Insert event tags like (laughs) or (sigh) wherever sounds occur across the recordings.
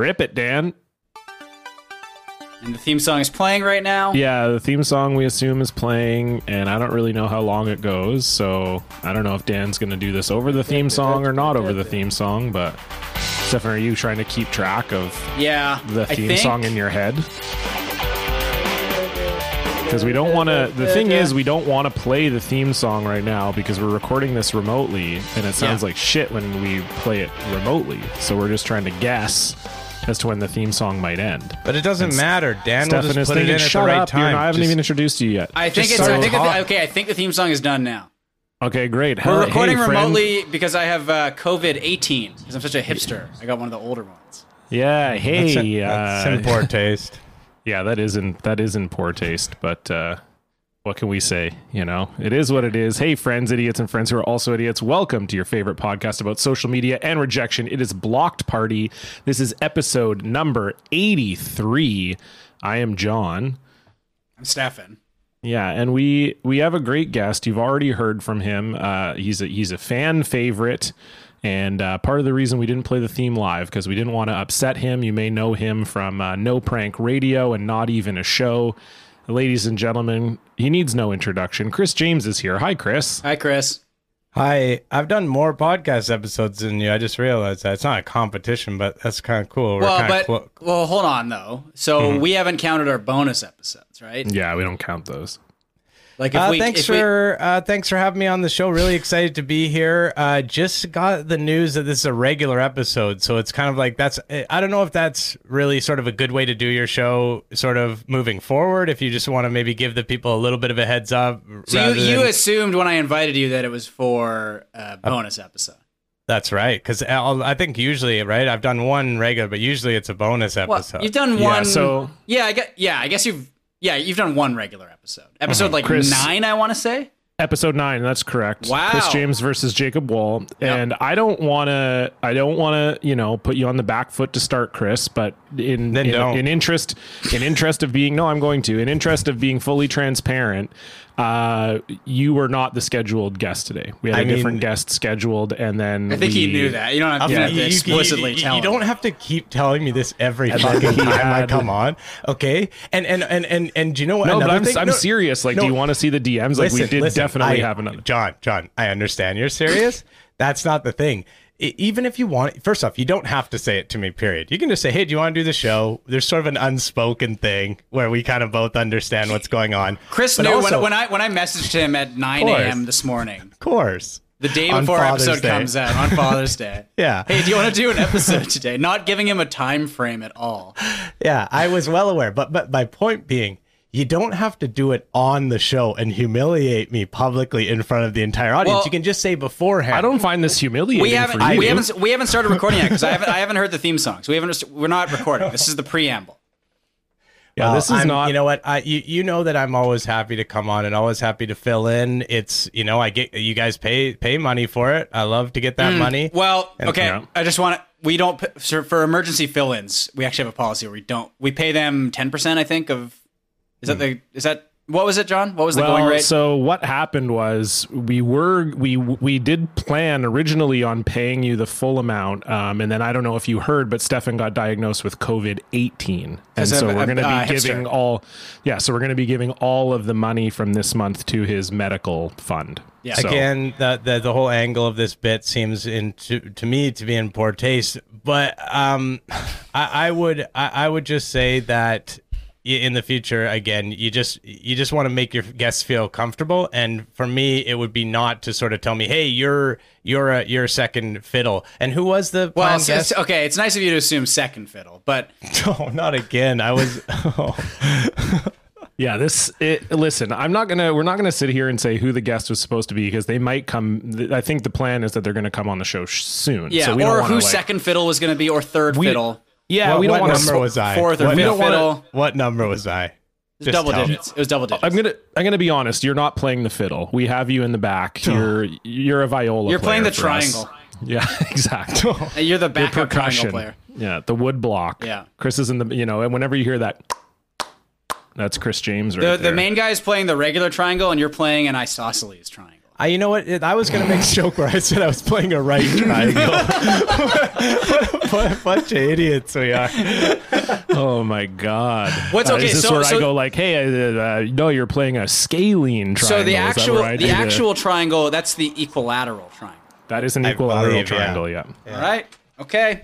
Rip it, Dan. And the theme song is playing right now. Yeah, the theme song we assume is playing, and I don't really know how long it goes, so I don't know if Dan's going to do this over the theme song or not over the theme song. But Stefan, are you trying to keep track of Yeah. the theme song in your head? Because we don't want to. The thing is, we don't want to play the theme song right now because we're recording this remotely, and it sounds Yeah. like shit when we play it remotely. So we're just trying to guess as to when the theme song might end. But it doesn't matter. Dan will just is put it in at the right up! Time. not- I haven't Just- even introduced you yet." I think Just it's. so I think the, okay. I think the theme song is done now. Okay, great. We're Hell- recording hey, friend. remotely because I have uh, COVID eighteen. Because I'm such a hipster. I got one of the older ones. Yeah. Hey. That's, in- that's uh, in poor taste. (laughs) Yeah, that is in that is in poor taste, but uh, what can we say? You know, it is what it is. Hey, friends, idiots, and friends who are also idiots, welcome to your favorite podcast about social media and rejection. It is Blocked Party. This is episode number eighty-three. I am John. I'm Stefan. Yeah, and we we have a great guest. You've already heard from him. Uh, he's a he's a fan favorite, and uh, part of the reason we didn't play the theme live because we didn't want to upset him. You may know him from uh, No Prank Radio and Not Even a Show. Ladies and gentlemen, he needs no introduction. Chris James is here. Hi, Chris. Hi, Chris. Hi, I've done more podcast episodes than you. I just realized that it's not a competition, but that's kind of cool. We're Well, but of clo- well, hold on though. So Mm-hmm. we haven't counted our bonus episodes, right? Yeah, we don't count those. Like if Uh, we, thanks if we- for uh, thanks for having me on the show. Really excited to be here. Uh, just got the news that this is a regular episode, so it's kind of like that's. I don't know if that's really sort of a good way to do your show, sort of moving forward. If you just want to maybe give the people a little bit of a heads up. so you, you than- assumed when I invited you that it was for a bonus episode. that's right, because I think usually right. I've done one regular, but usually it's a bonus Well, episode. you've done Yeah, one. so- yeah, I get. Yeah, I guess you've. Yeah, you've done one regular episode. Episode like Uh-huh. Chris- nine, I want to say. Episode nine, that's correct. Wow. Chris James versus Jacob Wall. And I don't wanna I don't wanna, you know, put you on the back foot to start, Chris, but in Then in, in interest in interest of being no, I'm going to. In interest of being fully transparent, uh you were not the scheduled guest today. We had a I mean- different guest scheduled and then I think he knew that. You don't have, you don't have to you- you- explicitly you, tell. You him. don't have to keep telling me this every fucking he time I come on. Okay, and and and and and do you know what? No, but I'm, thing- I'm no, serious. Like, do you want to see the DMs? Like, we did listen, definitely I- have another. John, John, I understand you're serious. (laughs) That's not the thing. Even if you want, first off, you don't have to say it to me. Period. You can just say, "Hey, do you want to do the show?" There's sort of an unspoken thing where we kind of both understand what's going on. Chris But knew also- when, when I when I messaged him at 9 a.m. this morning, Of course. the day before our episode Day. comes out on (laughs) Father's Day. Yeah. Hey, do you want to do an episode today? Not giving him a time frame at all. (laughs) Yeah, I was well aware, but but my point being, you don't have to do it on the show and humiliate me publicly in front of the entire audience. Well- you can just say beforehand. I don't find this humiliating. We haven't for you. we haven't we haven't started recording yet because I haven't I haven't heard the theme song. So we haven't we're not recording. This is the preamble. Yeah, Well, this is I'm- not. You know what? I you, you know that I'm always happy to come on and always happy to fill in. It's you know I get you guys pay pay money for it. I love to get that money. Hmm. Well, okay. yeah. I just want to. We don't for for emergency fill-ins. We actually have a policy where we don't. We pay them ten percent. I think of. Is that the? Is that what was it, John? What was the going well, rate? so what happened was we were we we did plan originally on paying you the full amount, um, and then I don't know if you heard, but Stefan got diagnosed with COVID eighteen, and As a- so we're going to be uh, hipster. giving all, yeah, so we're going to be giving all of the money from this month to his medical fund. Yeah. So- Again, the, the the whole angle of this bit seems in to, to me to be in poor taste. But um, (sighs) I, I would I, I would just say that y- in the future, again, you just you just want to make your guests feel comfortable. And for me, it would be not to sort of tell me, "Hey, you're you're a you're a second fiddle." And who was the well, it's, guest? it's- okay. It's nice of you to assume second fiddle, but (laughs) Oh, not again. I was. (laughs) Oh. (laughs) Yeah, this. It, listen, I'm not gonna. We're not gonna sit here and say who the guest was supposed to be because they might come. I think the plan is that they're gonna come on the show sh- soon. yeah. so we don't or wanna, who like- second fiddle was going to be, or third We- fiddle. Yeah, what we don't what want number to. was I? fourth or what, fifth fiddle. what number was I? It was Just double tell me. digits. It was double digits. I'm gonna. I'm gonna be honest. You're not playing the fiddle. We have you in the back. Oh. You're. You're a viola. You're playing player the for us. triangle. Yeah, (laughs) exactly. Oh. And You're the backup triangle Percussion. player. Yeah, the wood block. Yeah. Chris is in the. You know, and whenever you hear that, that's Chris James right The, there. the main guy is playing the regular triangle, and you're playing an isosceles triangle. I, you know what? I was gonna make a (laughs) joke where I said I was playing a right (laughs) triangle. what, (laughs) what a bunch of idiots we are. Oh my god! What's- Uh, okay, Is this so- where so- I go like, hey, uh, uh, no, you're playing a scalene triangle. So the actual the do actual triangle that's the equilateral triangle. that is an I equilateral believe, yeah. triangle. Yeah. All right. Okay.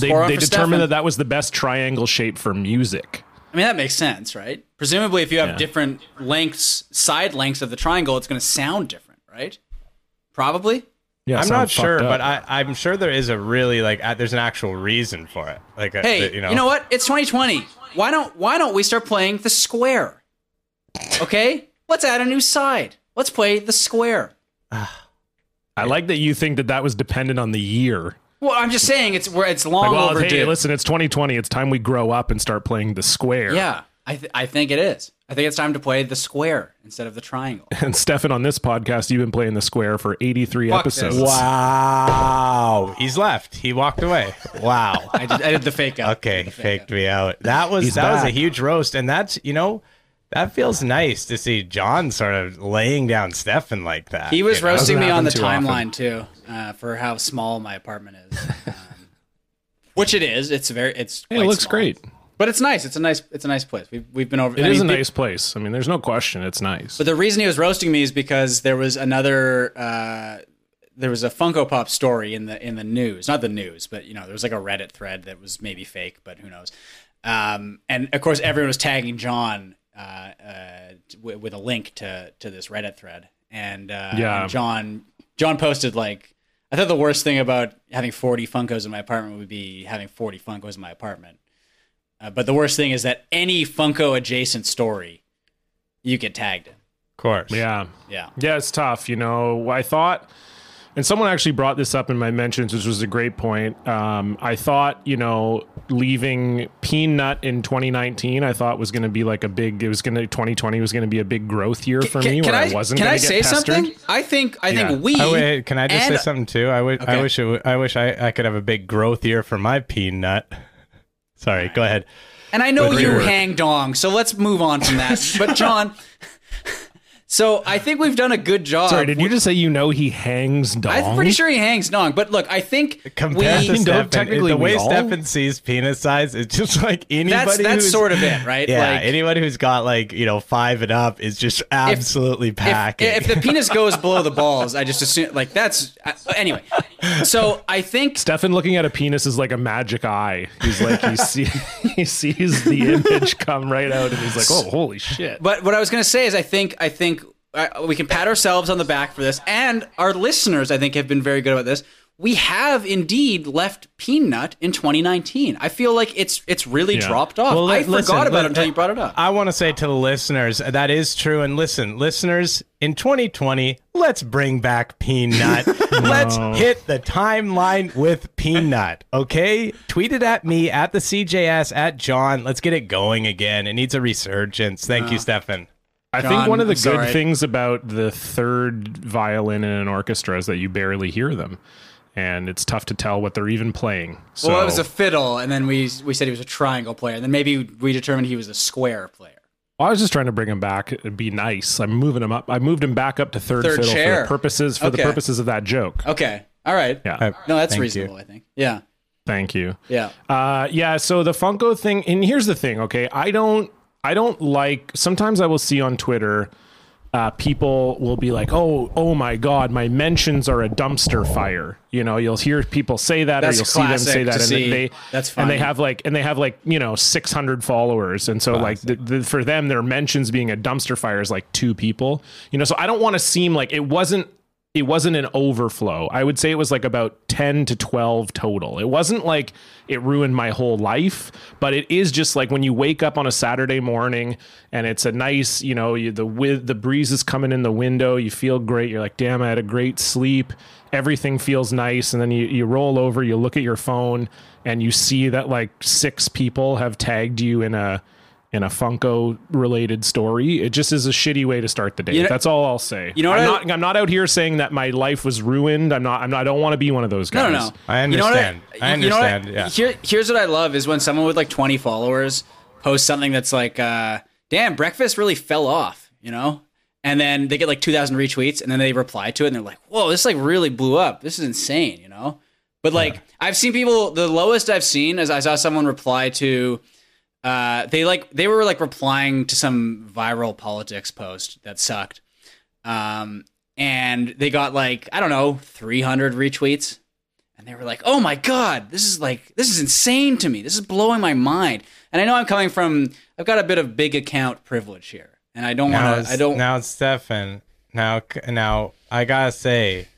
They, they determined Stefan. that that was the best triangle shape for music. I mean that makes sense, right? Presumably, if you have Yeah. different lengths, side lengths of the triangle, it's going to sound different, right? Probably. Yeah, I'm not sure, up. but I, I'm sure there is a really like uh, there's an actual reason for it. Like, a, Hey, you know, what? It's 2020. Why don't Why don't we start playing the square? Okay, let's add a new side. Let's play the square. (sighs) I like that you think that that was dependent on the year. Well, I'm just saying it's where it's long Like, well, overdue. hey, listen, it's 2020. It's time we grow up and start playing the square. Yeah, I th- I think it is. I think it's time to play the square instead of the triangle. (laughs) And Stefan, on this podcast, you've been playing the square for 83 Fuck episodes. this. wow, he's left. He walked away. (laughs) Wow. I did, I did the fake out. Okay, fake faked out. me out. That was He's that was a huge roast, and that's you know that feels nice to see John sort of laying down Stefan like that. He was you know? roasting me on the too timeline too uh, for how small my apartment is, (laughs) um, which it is. It's very it's. Hey, quite it looks small. great. But it's nice. It's a nice it's a nice place. We've we've been over. It I is mean, a pe- nice place. I mean, there's no question. It's nice. But the reason he was roasting me is because there was another uh, there was a Funko Pop story in the in the news, not the news, but you know there was like a Reddit thread that was maybe fake, but who knows. Um, and of course, everyone was tagging John uh, uh, w- with a link to to this Reddit thread, and, uh, Yeah. and John John posted like. I thought the worst thing about having 40 Funkos in my apartment would be having 40 Funkos in my apartment. Uh, but the worst thing is that any Funko adjacent story, you get tagged in. of course. yeah. Yeah. Yeah, it's tough. You know, I thought, and someone actually brought this up in my mentions, which was a great point. Um, I thought, you know, leaving Peanut in 2019, I thought was going to be like a big, it was going to, 2020 was going to be a big growth year for me where I, wasn't can I to say pestered. something? I think I Yeah. think we. Oh, wait, can I just and- say something too? I wish I wish it, w- I wish I, I could have a big growth year for my peanut. Sorry, go ahead. And I know you hang dong, so let's move on from that. but John, so I think we've done a good job. Sorry, did you just say you know he hangs dong? I'm pretty sure he hangs dong, but look, I think Compared we, to don't Stefan, technically the way we all- Stefan sees penis size, it's just like anybody. that's that's who's, sort of it, right? yeah. Like, anybody who's got like you know five and up is just absolutely if, packing. if the penis goes below the balls, I just assume like that's uh, anyway. So I think Stefan looking at a penis is like a magic eye. He's like he see (laughs) he sees the image come right out, and he's like, "Oh, holy shit!" But what I was going to say is, I think I think we can pat ourselves on the back for this, and our listeners, I think, have been very good about this. We have indeed left Peanut in 2019. I feel like it's it's really Yeah. dropped off. Well, I li- listen, forgot about it until you brought it up. I want to say to the listeners that is true. And listen, listeners, in 2020, let's bring back Peanut. (laughs) Let's hit the timeline with Peanut. Okay, tweet it at me at the CJS at John. Let's get it going again. It needs a resurgence. Thank you, uh, Stefan. I John, think one of the I'm good sorry. things about the third violin in an orchestra is that you barely hear them, and it's tough to tell what they're even playing. So well, it was a fiddle, and then we we said he was a triangle player, and then maybe we determined he was a square player. I was just trying to bring him back It'd be nice. I'm moving him up. I moved him back up to third, Third fiddle for chair. the purposes for Okay. the purposes of that joke. Okay, all right. Yeah, Uh, No, that's Thank reasonable. you. I think. Yeah, thank you. yeah. Uh, yeah. So the Funko thing, and here's the thing. Okay, I don't, I don't like. Sometimes I will see on Twitter, uh, people will be like, "Oh, oh my God, my mentions are a dumpster fire." You know, you'll hear people say that, That's or you'll see them say that, and see. they, That's and they have like, and they have like, you know, 600 followers, and so like, the, the, for them, their mentions being a dumpster fire is like two people. You know, so I don't want to seem like it wasn't it wasn't an overflow. I would say it was like about 10 to 12 total. It wasn't like it ruined my whole life, but it is just like when you wake up on a Saturday morning and it's a nice, you know, you, the with the breeze is coming in the window, you feel great. You're like, "Damn, I had a great sleep." Everything feels nice and then you you roll over, you look at your phone and you see that like six people have tagged you in a in a Funko related story. It just is a shitty way to start the day. You know- That's all I'll say. You know what I'm I- not I'm not out here saying that my life was ruined. I'm not I'm not I don't want to be one of those guys. no, no. I You know what understand. I you know what understand, yeah. Here, here's what I love is when someone with like 20 followers posts something that's like, uh, "Damn, breakfast really fell off," you know, and then they get like 2,000 retweets, and then they reply to it, and they're like, "Whoa, this like really blew up. This is insane," you know. But like, I've seen people. The lowest I've seen is I saw someone reply to. Uh, they like they were like replying to some viral politics post that sucked, um, and they got like I don't know 300 retweets, and they were like, "Oh my god, this is like this is insane to me. This is blowing my mind." And I know I'm coming from I've got a bit of big account privilege here, and I don't want to. I don't. Now, Stefan. Now, now, I gotta say,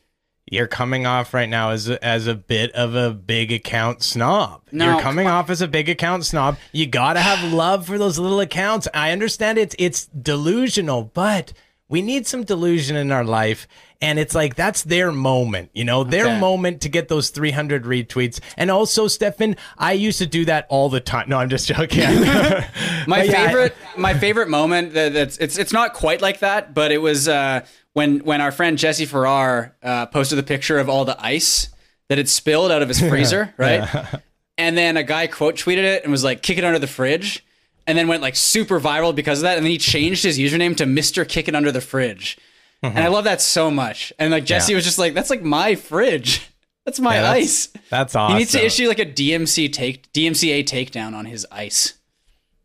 you're coming off right now as a, as a bit of a big account snob. No, you're coming off as a big account snob. You gotta have love for those little accounts. I understand it's it's delusional, but we need some delusion in our life. And it's like that's their moment, you know, their Okay. moment to get those 300 retweets. And also, Stefan, I used to do that all the time. No, I'm just joking. (laughs) (laughs) my But yeah, favorite my favorite moment that, that's it's it's not quite like that but it was uh, when when our friend Jesse Farrar uh, posted the picture of all the ice that had spilled out of his (laughs) freezer right and then a guy quote tweeted it and was like kick it under the fridge and then went like super viral because of that and then he changed his username to Mr. Kick It Under the Fridge and I mm-hmm. love that so much and like Jesse Yeah. was just like that's like my fridge (laughs) that's my Yeah, that's- ice That's awesome. he needs to issue like a DMC take DMCA takedown on his ice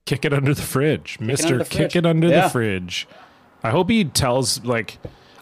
Kick it under the fridge, under Mister. the Kick it under Yeah. the fridge. I hope he tells like.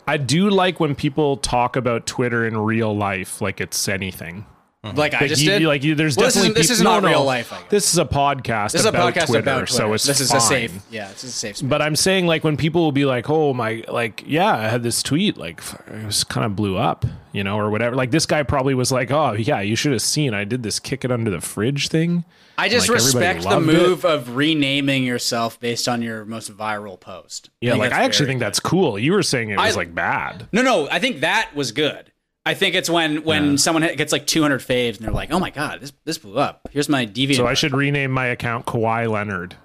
I do like when people talk about Twitter in real life like it's anything. Mm-hmm. like I just you, did like you, there's Well, this definitely isn't- this peop- is no, not no. real life, I guess. This is a podcast. This is a about podcast Twitter, about Twitter, so it's this is fine. a safe. Yeah, it's a safe. Space. But I'm saying like when people will be like, "Oh my, like yeah, I had this tweet, like it was kind of blew up, you know, or whatever." Like this guy probably was like, "Oh yeah, you should have seen I did this kick it under the fridge thing." I just like, respect the loved move of renaming yourself based on your most viral post. Yeah, think like I actually think good. that's cool. You were saying it was I- like bad. no, no. I think that was good. I think it's when when someone gets like 200 faves and they're like, "Oh my god, this this blew up." Here's my deviant. So I should rename my account Kawhi Leonard.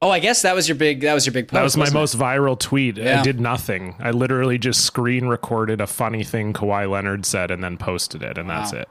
oh, I guess that was your big. That was your big post. That was my wasn't it? most viral tweet. Yeah. I did nothing. I literally just screen recorded a funny thing Kawhi Leonard said and then posted it, and that's it.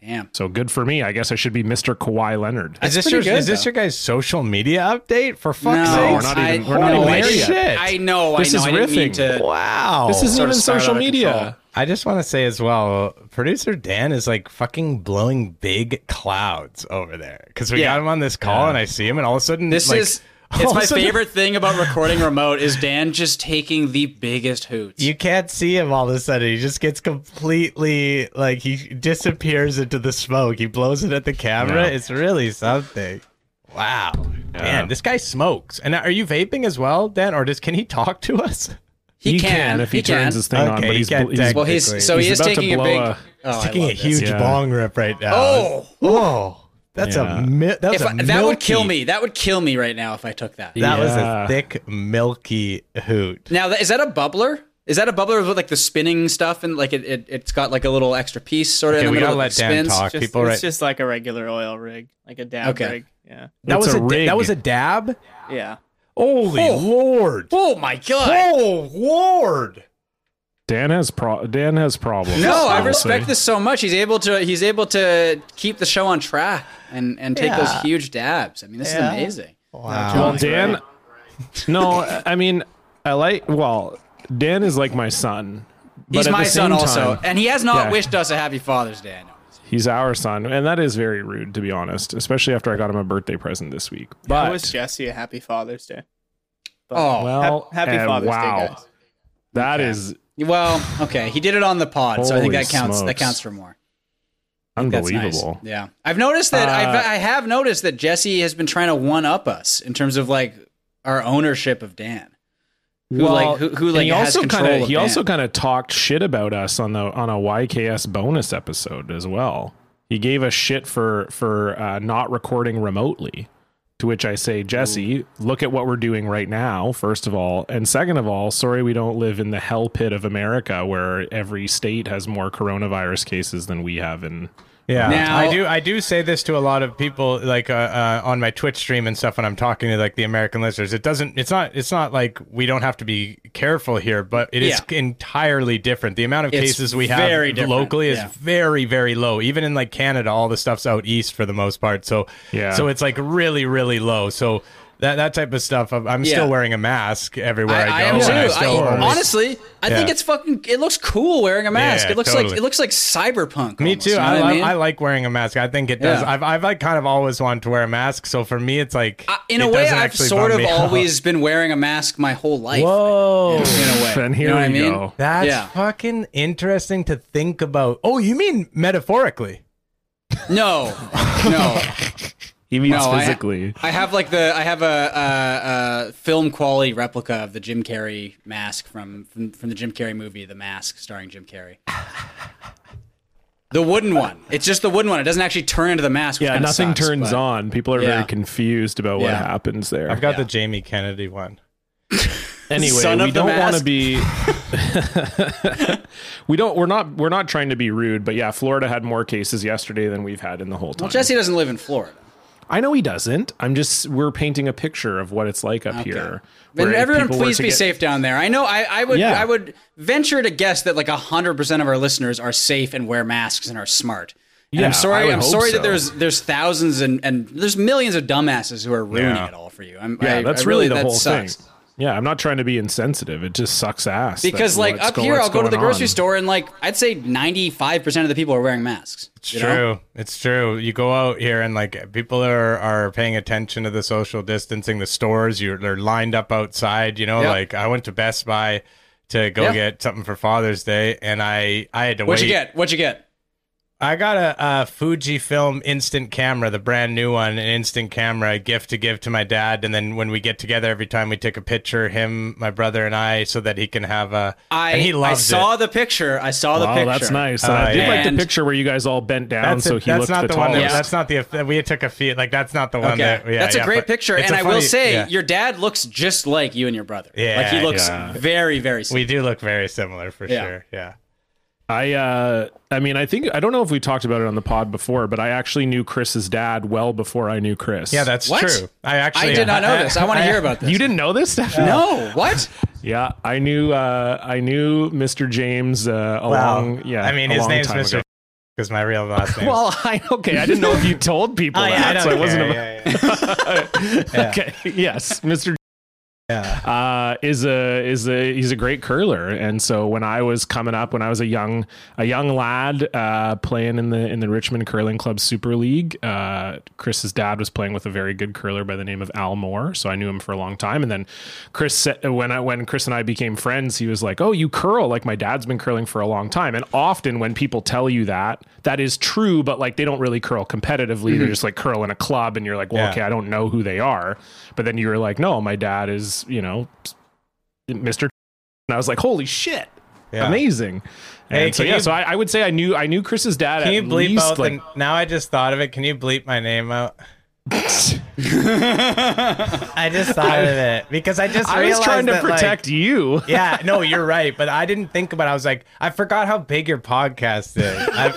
Damn. So good for me. I guess I should be Mr. Kawhi Leonard. Is this your good, is this your guys' social media update? For fuck's No, sake! we're not I, even- we're not no, even I there yet. I know. This I know. is I didn't mean riffing. to. Wow. This isn't even social out of media. I just want to say as well, producer Dan is like fucking blowing big clouds over there because we Yeah. got him on this call and I see him, and all of a sudden, This like, is. (laughs) It's my sudden- favorite thing about (laughs) recording remote is Dan just taking the biggest hoots. You can't see him all of a sudden. He just gets completely like he disappears into the smoke. He blows it at the camera. Yeah. It's really something. Wow, man, this guy smokes. And are you vaping as well, Dan, or does can he talk to us? He, He can, if he, turns can. his thing on, but he's, can't he's, Well, he's Technically. so he He's is about to taking a blow big. a- Oh, taking a huge Yeah. bong rip right now. Oh. oh, that's Yeah. a mi- that's If a I, that would kill me. That would kill me right now if I took that. That was a thick, milky hoot. Now, is that a bubbler? Is that a bubbler with like the spinning stuff and like it, it it's got like a little extra piece sort of Okay, in the we middle gotta let Dan spins? talk. Just, People, it's right? just like a regular oil rig, like a dab Okay. rig. Yeah, that It's was a a, da- rig. that was a dab. yeah. Holy Oh. lord! Oh my god! Oh lord! Dan has pro- Dan has problems. No, I respect this so much. He's able to he's able to keep the show on track and and take those huge dabs. I mean, this Yeah. is amazing. Wow. Well, Dan, (laughs) no, I mean, I like. Well, Dan is like my son. But He's at my the son same also, time, and he has not Yeah. wished us a happy Father's Day. I know. He's our son, and that is very rude, to be honest. Especially after I got him a birthday present this week. I But wish Jesse a happy Father's Day. But Oh, well, hap- happy Father's wow. Day, guys. that is well, okay. He did it on the pod, so I think that counts. That counts for more. That's nice. unbelievable. Yeah, I've noticed that. Uh, I've, I have noticed that Jesse has been trying to one up us in terms of like our ownership of Dan. Who like who, who like he also kinda, he Dan. also kind of talked shit about us on the on a YKS bonus episode as well. He gave us shit for for uh, not recording remotely. To which I say, Jesse, look at what we're doing right now. First of all, and second of all, sorry we don't live in the hell pit of America where every state has more coronavirus cases than we have in Yeah, Now- I do. I do say this to a lot of people, like uh, uh, on my Twitch stream and stuff. When I'm talking to like the American listeners, it doesn't. It's not. It's not like we don't have to be careful here, but it is Yeah. entirely different. The amount of It's cases we have different, locally is yeah. very, very low. Even in like Canada, all the stuff's out east for the most part. So Yeah. So it's like really, really low. So. That that type of stuff. I'm, I'm Yeah. still wearing a mask everywhere I, I, I go. am too. and I, still always- honestly, I think it's fucking. It looks cool wearing a mask. Yeah, it looks totally. like it looks like cyberpunk. Me almost, too. you know I, what mean? I like wearing a mask. I think it does. Yeah. I've, I've like kind of always wanted to wear a mask. So for me, it's like I- in it a way, I've sort of me (laughs) out. always been wearing a mask my whole life. Whoa. In, in a way, And here you know we what I mean? go. That's Yeah. fucking interesting to think about. Oh, you mean metaphorically? No, no. (laughs) He means No, I- physically. I have like the I have a, a, a film quality replica of the Jim Carrey mask from, from from the Jim Carrey movie The Mask, starring Jim Carrey. The wooden one. It's just the wooden one. It doesn't actually turn into the mask. which yeah, nothing sucks, turns but- on. People are Yeah. very confused about what Yeah. happens there. I've got Yeah. the Jamie Kennedy one. (laughs) anyway, Son we don't want to be. (laughs) we don't. We're not. We're not trying to be rude, but yeah, Florida had more cases yesterday than we've had in the whole time. Well, Jesse doesn't live in Florida. I know he doesn't. I'm just. We're painting a picture of what it's like up here. And everyone, please be get- safe down there. I know. I, I would. Yeah. I would venture to guess that like hundred percent of our listeners are safe and wear masks and are smart. And Yeah, I'm sorry. I'm sorry so. that there's there's thousands and and there's millions of dumbasses who are ruining Yeah. it all for you. I'm, Yeah, I, that's I really, really, the that whole sucks. thing. Yeah, I'm not trying to be insensitive. It just sucks ass. Because like up go- here, I'll go to the grocery on. store and like I'd say 95 percent of the people are wearing masks. It's true. know? It's true. You go out here and like people are are paying attention to the social distancing. The stores you're they're lined up outside. You know, Yep. like I went to Best Buy to go Yeah. get something for Father's Day, and I I had to wait. What'd wait. you get? What'd you get? I got a, a Fujifilm instant camera, the brand new one, an instant camera, a gift to give to my dad. And then when we get together, every time we take a picture, him, my brother, and I, so that he can have a. I and he I saw it. the picture. I saw the Wow, picture. that's nice. And Uh, I did like the picture where you guys all bent down, That's, so it. he that's looked not the, the, one. That, tallest. that's not the. We took a feet. Like that's not the one Okay, that. Yeah, that's yeah, a great picture, it's and a I will say yeah. your dad looks just like you and your brother. Yeah, like he looks yeah. very, very. we do look very similar for Yeah. sure. Yeah. I uh I mean I think I don't know if we talked about it on the pod before, but I actually knew Chris's dad well before I knew Chris. Yeah, that's What? true. I actually. I did not know (laughs) this. I want to hear about this. you didn't know this, Stefan? No, what? Yeah, I knew uh I knew Mr. James uh a Well, long yeah. I mean, a his name's time Mr. ago. (laughs) Because my real last name. Well, I okay. I didn't know if you told people yeah, (laughs) I that, don't so it wasn't care. about, yeah, yeah, yeah. okay. Yes, Mr. yeah. uh, is a is a he's a great curler, and so when I was coming up, when I was a young a young lad uh, playing in the in the Richmond Curling Club Super League, uh, Chris's dad was playing with a very good curler by the name of Al Moore, so I knew him for a long time. And then Chris said, when I when Chris and I became friends, he was like, "Oh, you curl like my dad's been curling for a long time." And often when people tell you that, that is true, but like they don't really curl competitively; they're just like curl in a club, and you're like, "Well, Yeah. okay, I don't know who they are." But then you were like, "No, my dad is." You know, Mr. And I was like, holy shit. Yeah. Amazing. Hey, and so yeah, you- so I, I would say I knew I knew Chris's dad Can you bleep least out like the? Now I just thought of it. Can you bleep my name out? (laughs) I just thought of it because I just I was trying to that, like- protect you. yeah, no, you're right, but I didn't think about. it. I was like, I forgot how big your podcast is. I, (laughs)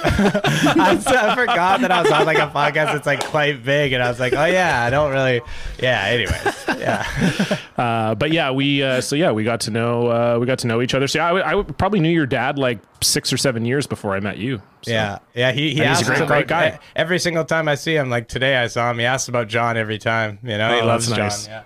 I, I forgot that I was on like a podcast that's like quite big, and I was like, oh yeah, I don't really. Yeah. Anyways, yeah. Uh, but yeah, we uh, so yeah, we got to know uh, we got to know each other. So yeah, I, I probably knew your dad like six or seven years before I met you. So. Yeah, yeah. He he he's a great- great guy. every single time I see him. Like today, I saw him. He asks about John every time. You know, he Oh, loves that's John. nice. Yeah.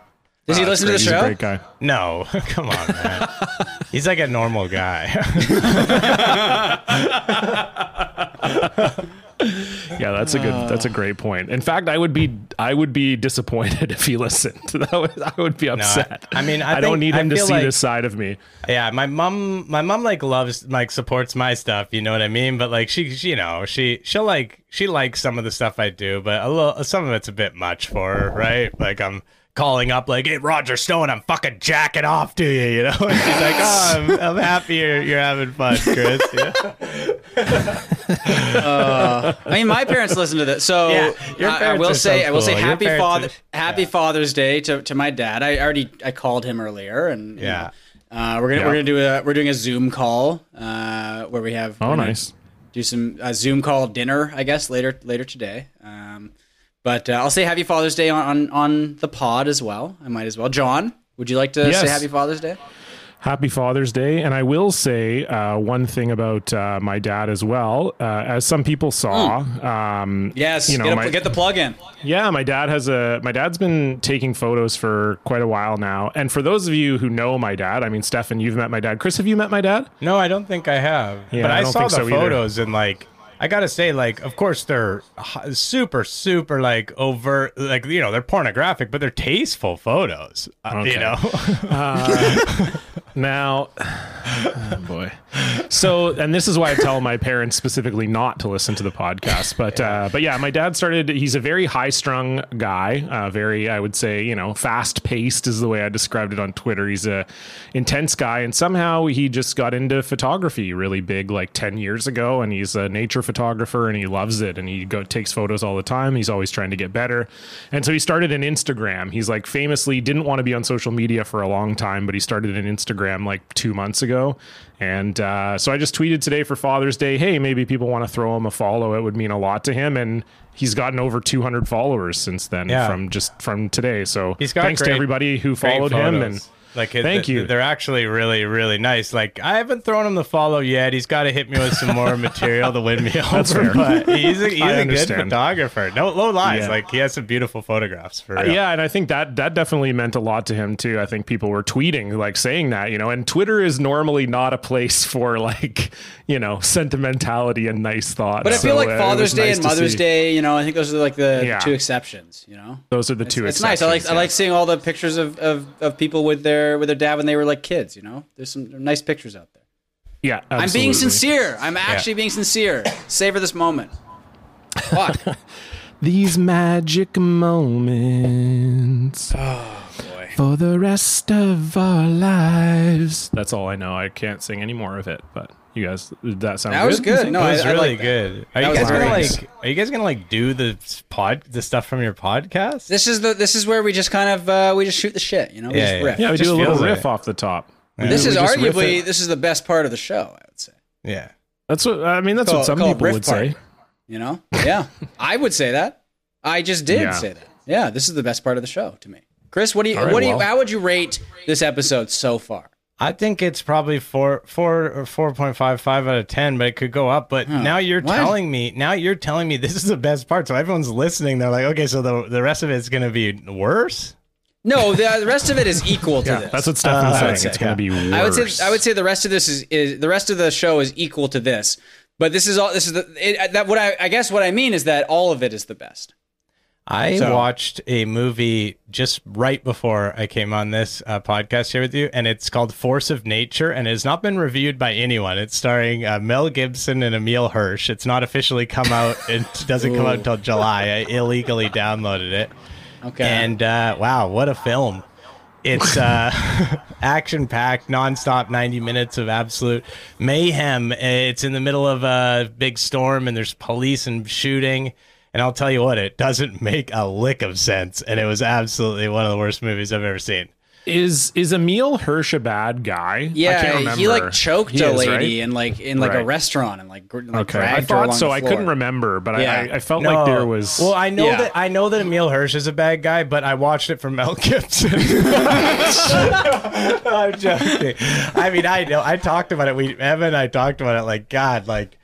Does he That's listen to the great. He's a show? great guy. No, (laughs) come on, man. (laughs) He's like a normal guy. (laughs) Yeah, that's a good. That's a great point. In fact, I would be I would be disappointed (laughs) if he listened. (laughs) That would, I would be upset. I mean, I I don't need him to see like- this side of me. yeah, my mom, my mom like loves like supports my stuff. You know what I mean? But like she, she you know, she she'll like she likes some of the stuff I do, but a little some of it's a bit much for her, right? Like I'm calling up like, "Hey, Roger Stone, I'm fucking jacking off to you," you know? (laughs) And she's like, "Oh, I'm, I'm happy you're, you're having fun, Chris." (laughs) Yeah. I mean, my parents listen to this, so Yeah, your I, I will say, so I will say, cool. Your happy father, are- happy Father's Day to, to my dad. I already I called him earlier, and Yeah. uh, we're gonna Yeah. we're gonna do a we're doing a Zoom call uh, where we have Oh, nice. do some uh, Zoom call dinner, I guess later later today. Um, but uh, I'll say Happy Father's Day on, on on the pod as well. I might as well. John, would you like to Yes. say Happy Father's Day? Happy Father's Day. And I will say uh, one thing about uh, my dad as well. Uh, as some people saw, um, Yes, you know, get, a, my- get the plug in. yeah, my dad has a my dad's been taking photos for quite a while now. And for those of you who know my dad, I mean, Stefan, you've met my dad. Chris, have you met my dad? No, I don't think I have. Yeah, but I I, saw the so either. photos and like I gotta say, like, of course they're super, super like overt, like you know, they're pornographic, but they're tasteful photos. uh, Okay. You know, (laughs) (laughs) Now, oh boy. So, and this is why I tell my parents specifically not to listen to the podcast. But, uh, but yeah, my dad started. He's a very high-strung guy. Uh, very, I would say, you know, fast-paced is the way I described it on Twitter. He's a intense guy, and somehow he just got into photography really big, like ten years ago. And he's a nature photographer, and he loves it. And he go takes photos all the time. He's always trying to get better. And so he started an Instagram. He's like famously didn't want to be on social media for a long time, but he started an Instagram like two months ago. And uh, so I just tweeted today for Father's Day, hey, maybe people want to throw him a follow. It would mean a lot to him. And he's gotten over 200 followers since then Yeah. from just from today. So He's got thanks to everybody who followed him. And. Like Thank th- you. They're actually really, really nice. Like I haven't thrown him the follow yet. He's got to hit me with some more (laughs) material to win me over. fair. But he's a, (laughs) he's I a good photographer. No, low lies. Yeah. Like he has some beautiful photographs for Uh, yeah, and I think that that definitely meant a lot to him too. I think people were tweeting like saying that, you know, and Twitter is normally not a place (laughs) for like, you know, sentimentality and nice thoughts. But I feel So, like uh, Father's Day nice and Mother's see. Day, you know, I think those are like the Yeah. two exceptions, you know. Those are the two It's nice. I like I like seeing all the pictures of, of, of people with their with their dad when they were like kids, you know. There's some nice pictures out there. Yeah, I'm being sincere. I'm actually being sincere. Savor this moment. Fuck. (laughs) These magic moments oh boy. for the rest of our lives. That's all I know. I can't sing any more of it, but you guys, did that sound That was good. No, It was I really like that. good. Are That you guys gonna very like? Are you guys gonna like do the pod, the stuff from your podcast? This is the this is where we just kind of uh, we just shoot the shit, you know. We Yeah, just yeah. riff. Yeah, we Just do a little riff it. off the top. We This do- is we arguably this is the best part of the show. I would say. yeah. That's what I mean. That's Call- what some people would party. say. You know? Yeah, (laughs) I would say that. I just did Yeah. say that. Yeah, this is the best part of the show to me. Chris, what do you All right, what do you well. how would you rate this episode so far? I think it's probably four, four or four point five, five out of ten, but it could go up. But now you're What? telling me, now you're telling me this is the best part. So everyone's listening. They're like, okay, so the the rest of it's gonna be worse. No, the, the rest of it is equal to Yeah, this. that's what Stefan's Uh, I saying. would say, it's going to be worse. I would say I would say the rest of this is, is the rest of the show is equal to this. But this is all this is the it, that what I I guess what I mean is that all of it is the best. I So- watched a movie just right before I came on this uh, podcast here with you, and it's called Force of Nature, and it has not been reviewed by anyone. It's starring uh, Mel Gibson and Emile Hirsch. It's not officially come out. (laughs) It doesn't come out until July. I illegally downloaded it. Okay. And uh, wow, what a film! It's uh, (laughs) action packed, nonstop, 90 minutes of absolute mayhem. It's in the middle of a big storm, and there's police and shooting. And I'll tell you what, it doesn't (laughs) make a lick of sense. And it was absolutely one of the worst movies I've ever seen. is is Emile Hirsch a bad guy? I can't yeah, remember. he like choked He a is, lady right? in like in like a restaurant and like, gr- like Okay, dragged I her thought along so. the I couldn't remember, but Yeah. I, I felt like there was. Well, I know Yeah. that I know that Emile Hirsch is a bad guy, but I watched it from Mel (laughs) Gibson. (laughs) I'm joking. I mean, I know I talked about it. We Evan and I talked about it. Like God, like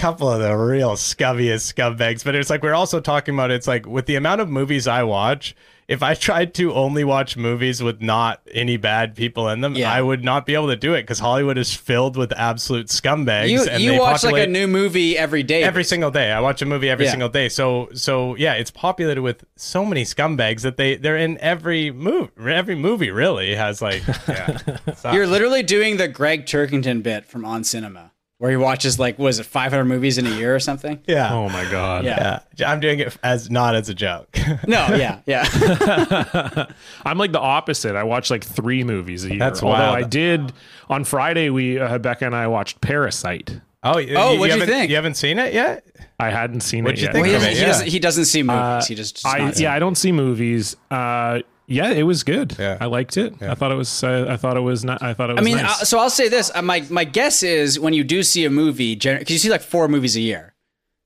couple of the real scummiest scumbags. But it's like we're also talking about. It's like with the amount of movies I watch. If I (laughs) tried to only watch movies with not any bad people in them, Yeah. I would not be able to do it because Hollywood is filled with absolute scumbags. You and you they watch like a new movie every day. every single day. I watch a movie every Yeah. single day. So so yeah, it's populated with so many scumbags that they they're in every movie. Every movie really has like yeah. (laughs) You're literally doing the Gregg Turkington bit from On Cinema, where he watches like was it 500 movies in a year or something? yeah. oh my god. Yeah. Yeah, I'm doing it as not as a joke. No, yeah, yeah. (laughs) I'm like the opposite. I watch like three movies a year. That's Although wild. I did on Friday, we uh, Becca and I watched Parasite. oh, Oh, what'd you haven't- think? You haven't seen it yet? I hadn't seen What'd it you yet. think Well, he, of doesn't, it, he, yeah. doesn't, he doesn't see movies. Uh, he just, just I, not yeah, I don't see movies. Uh, yeah, it was good. Yeah. I liked it. I thought it was. Uh, I thought it was not. I thought it was. I mean, nice. uh, so I'll say this: uh, my my guess is when you do see a movie, because you see like four movies a year,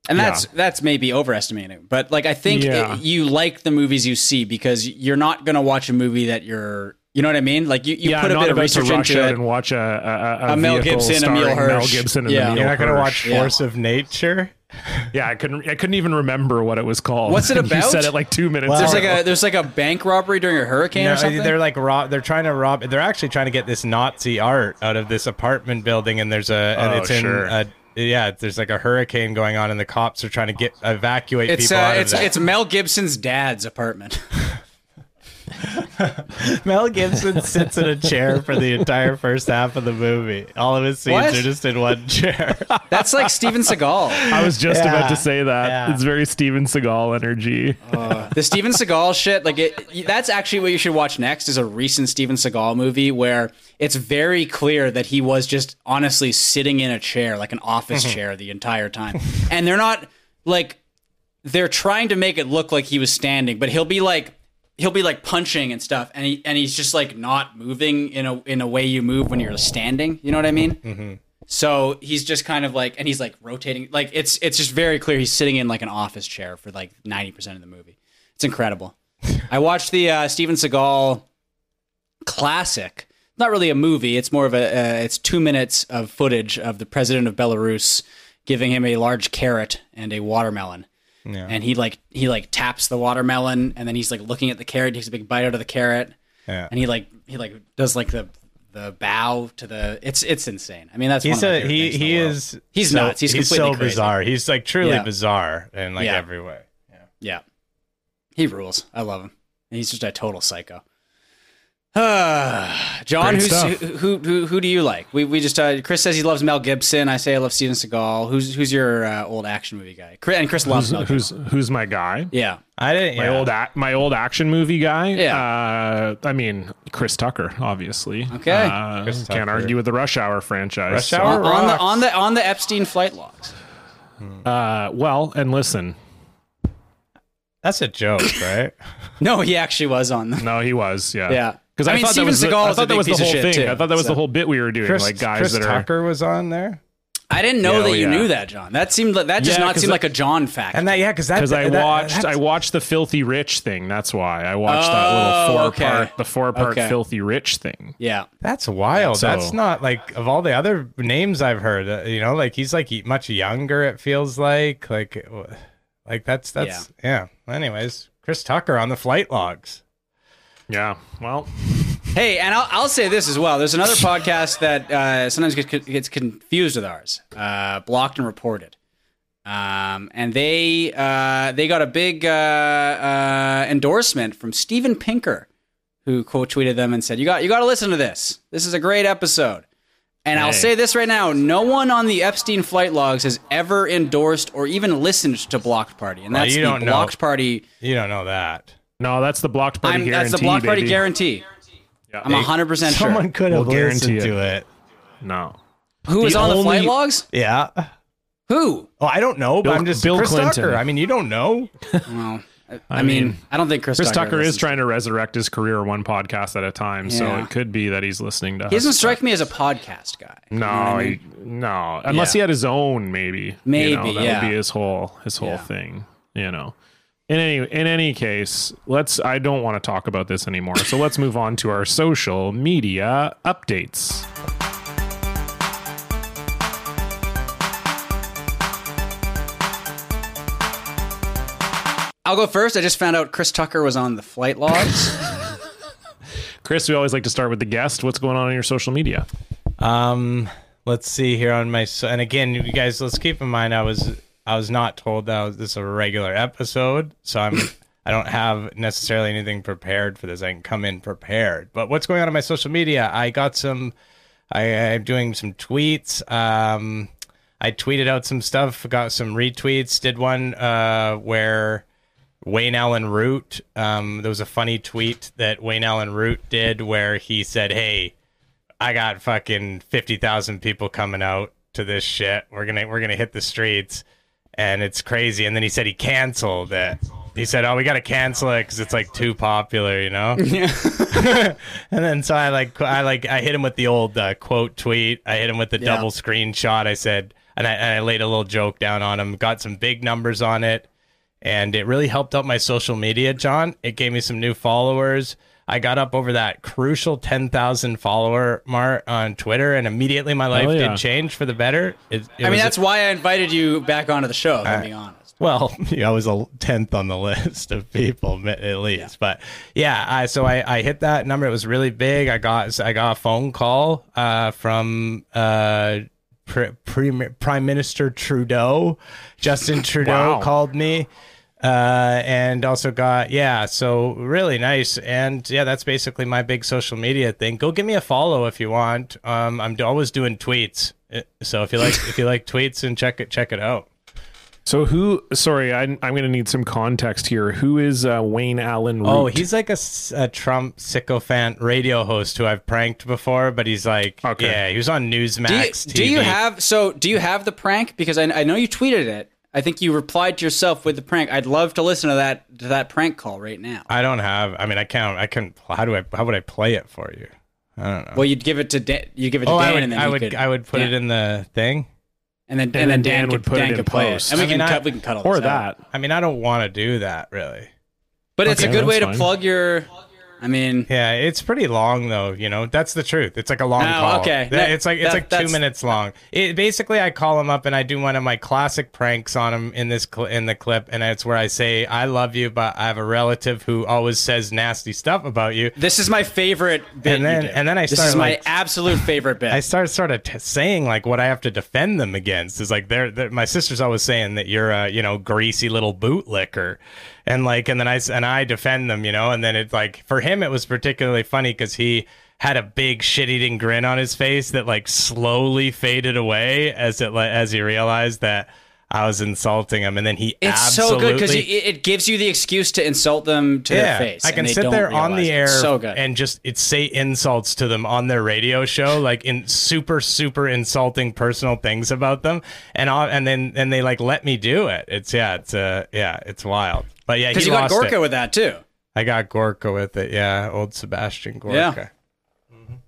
and that's Yeah. that's maybe overestimating. But like, I think Yeah. it- you like the movies you see because you're not gonna watch a movie that you're You know what I mean? Like you, you yeah, put a not bit of about to rush into out it. and watch a a, a, A Mel Gibson, Emile starring Mel Hirsch. Gibson, and Yeah. Emile You're not gonna Hirsch. watch Yeah. Force of Nature. (laughs) Yeah, I couldn't. I couldn't even remember what it was called. What's it (laughs) You about? said it like two minutes. Well- There's ago. like a there's like a bank robbery during a hurricane No, or something. they're like rob. They're trying to rob. They're actually trying to get this Nazi art out of this apartment building, and there's a and Oh, it's in sure. a yeah. There's like a hurricane going on, and the cops are trying to get evacuate it's people uh, out it's of there. it's Mel Gibson's dad's apartment. (laughs) (laughs) Mel Gibson sits in a chair for the entire first half of the movie. All of his scenes What? are just in one chair. (laughs) That's like Steven Seagal. I was just Yeah, about to say that. yeah. It's very Steven Seagal energy. Uh, the Steven Seagal shit, like it, that's actually what you should watch next is a recent Steven Seagal movie where it's very clear that he was just honestly sitting in a chair, like an office mm-hmm. chair the entire time. And they're not like they're trying to make it look like he was standing, but he'll be like he'll be like punching and stuff and he and he's just like not moving in a in a way you move when you're standing, you know what I mean? So he's just kind of like, and he's like rotating. Like it's it's just very clear he's sitting in like an office chair for like ninety percent of the movie. It's incredible. I watched the uh, Steven Seagal classic. Not really a movie. It's more of a. Uh, it's two minutes of footage of the president of Belarus giving him a large carrot and a watermelon. Yeah. And he like he like taps the watermelon, and then he's like looking at the carrot. Takes a big bite out of the carrot, Yeah. and he like he like does like the the bow to the. It's it's insane. I mean that's He's a he he is He's so, nuts. He's completely so crazy. bizarre. He's like truly Yeah. bizarre in like Yeah. every way. Yeah. He rules. I love him. And he's just a total psycho. (sighs) John, who's, who, who who who do you like? We we just uh, Chris says he loves Mel Gibson. I say I love Steven Seagal. Who's who's your uh, old action movie guy? Chris, and Chris loves Who's, Mel Gibson. who's who's my guy? Yeah. I didn't. My yeah. old ac- my old action movie guy. Yeah. Uh, I mean Chris Tucker, obviously. Okay. Uh, Chris can't argue with the Rush Hour franchise. Rush So, Hour? On, on the on the on the Epstein flight logs. Uh, well, and listen, That's a joke, right? (laughs) No, he actually was on them. no, he was. Yeah. Yeah. Because I I, mean, thought Steven that was the, Seagal I thought that was the whole thing. too, I thought that was so- the whole bit we were doing, Chris, like guys Chris that are. Tucker was on there, I didn't know Yeah, that oh, you yeah. knew that, John. That seemed like, that just Yeah, not 'cause seem I- like a John fact. and that yeah, because that Because I watched, that's- I watched the Filthy Rich thing. That's why I watched that Oh, little four okay. part, the four part Okay. Filthy Rich thing. yeah. That's wild. So- That's not like of all the other names I've heard. Uh, you know, like he's like much younger. It feels like like like that's that's yeah. Anyways, Chris Tucker on the flight logs. Yeah. Well, Hey, and I'll, I'll say this as well. There's another podcast that uh, sometimes gets, gets confused with ours, uh, Blocked and Reported, um, and they uh, they got a big uh, uh, endorsement from Steven Pinker, who quote tweeted them and said, "You got you got to listen to this. This is a great episode." And I'll say this right now: no one on the Epstein flight logs has ever endorsed or even listened to Blocked Party, and Well, that's you the don't know. Blocked Party. You don't know that. No, that's the blocked party I'm, guarantee. that's the Blocked Party baby. guarantee. Yeah. I'm hundred percent sure. Someone could have We'll guarantee listened it. to it. No. Who was The on the flight logs? Yeah. Who? Oh, I don't know, but Bill- I'm just Bill Chris Clinton. Tucker. I mean, you don't know. (laughs) Well, I, I mean, mean, I don't think Chris, Chris Tucker is trying to resurrect his career one podcast at a time, so it could be that he's listening to. He doesn't strike me as a podcast guy. You know No, what I he- no. Unless Yeah. he had his own, maybe. Maybe, you know, that yeah. would be his whole his whole Yeah. thing. You know. In any in any case, let's. I don't want to talk about this anymore. So let's move on to our social media updates. I'll go first. I just found out Chris Tucker was on the flight logs. (laughs) Chris, we always like to start with the guest. What's going on in your social media? Um, let's see here on my so- and again, you guys, let's keep in mind I was I was not told that was, this is a regular episode, so I'm I don't have necessarily anything prepared for this. I can come in prepared. But what's going on on my social media? I got some. I, I'm doing some tweets. Um, I tweeted out some stuff, got some retweets. Did one uh, where Wayne Allyn Root. Um, there was a funny tweet that Wayne Allyn Root did where he said, "Hey, I got fucking fifty thousand people coming out to this shit. We're gonna we're gonna hit the streets, and it's crazy." And then he said he canceled it. He said, "Oh, we gotta cancel it because it's like too popular, you know." (laughs) Yeah. (laughs) and then so I like I like I hit him with the old uh, quote tweet. I hit him with the Yeah. double screenshot. I said, and I, and I laid a little joke down on him. Got some big numbers on it, and it really helped out my social media. John, it gave me some new followers. I got up over that crucial 10,000 follower mark on Twitter, and immediately my life Oh, yeah. did change for the better. It, it I mean, was- that's why I invited you back onto the show. If I'm being honest. well, (laughs) yeah, I was a tenth on the (laughs) list of people at least, but yeah. I, so I, I hit that number. It was really big. I got I got a phone call uh, from uh, Pre- Prem- Prime Minister Trudeau. Justin Trudeau Wow. called me. Uh, and also got yeah, so really nice, and yeah, that's basically my big social media thing. Go give me a follow if you want. Um, I'm always doing tweets, Uh, so if you like if you like tweets and check it check it out. So who? Sorry, I, I'm going to need some context here. Who is uh, Wayne Allyn? Root? Oh, he's like a Trump sycophant radio host who I've pranked before, but he's like, Okay. yeah, he was on Do you, Newsmax. do you have so? Do you have the prank? Because I, I know you tweeted it. I think you replied to yourself with the prank. I'd love to listen to that to that prank call right now. I don't have. I mean, I can't. I can. How do I? How would I play it for you? I don't know. Well, you'd give it to Dan, you give it to oh, Dan, I would. and then I would. could, I would put yeah. it in the thing. and then and, then then Dan Dan, would could, put it in could play it. and we I can mean, I- cut we can cut all or this out. that. I mean, I don't want to do that really. But it's a good way that's to plug your. I mean, Yeah, it's pretty long though. You know, that's the truth. It's like a long Oh, call. okay. That- it's like it's that- like two minutes long. It basically I call him up and I do one of my classic pranks on him in this cl- in the clip, and it's where I say I love you, but I have a relative who always says nasty stuff about you. this is my favorite bit. And then- and then I this start, is my like- absolute favorite bit. I start sort of t- saying like what I have to defend them against is like they're, they're my sister's always saying that you're a you know greasy little bootlicker, and like and then I and I defend them you know? And then it's like for him it was particularly funny because he had a big shit eating grin on his face that like slowly faded away as it as he realized that I was insulting him and then he it's absolutely so good because it, it gives you the excuse to insult them to their face. I can they sit there on the air So good. and just it say insults to them on their radio show, like in super super insulting personal things about them, and i and then and they like let me do it. It's yeah, it's uh yeah, it's wild. But yeah, Because you got Gorka it. with that too. I got Gorka with it. Yeah, old Sebastian Gorka.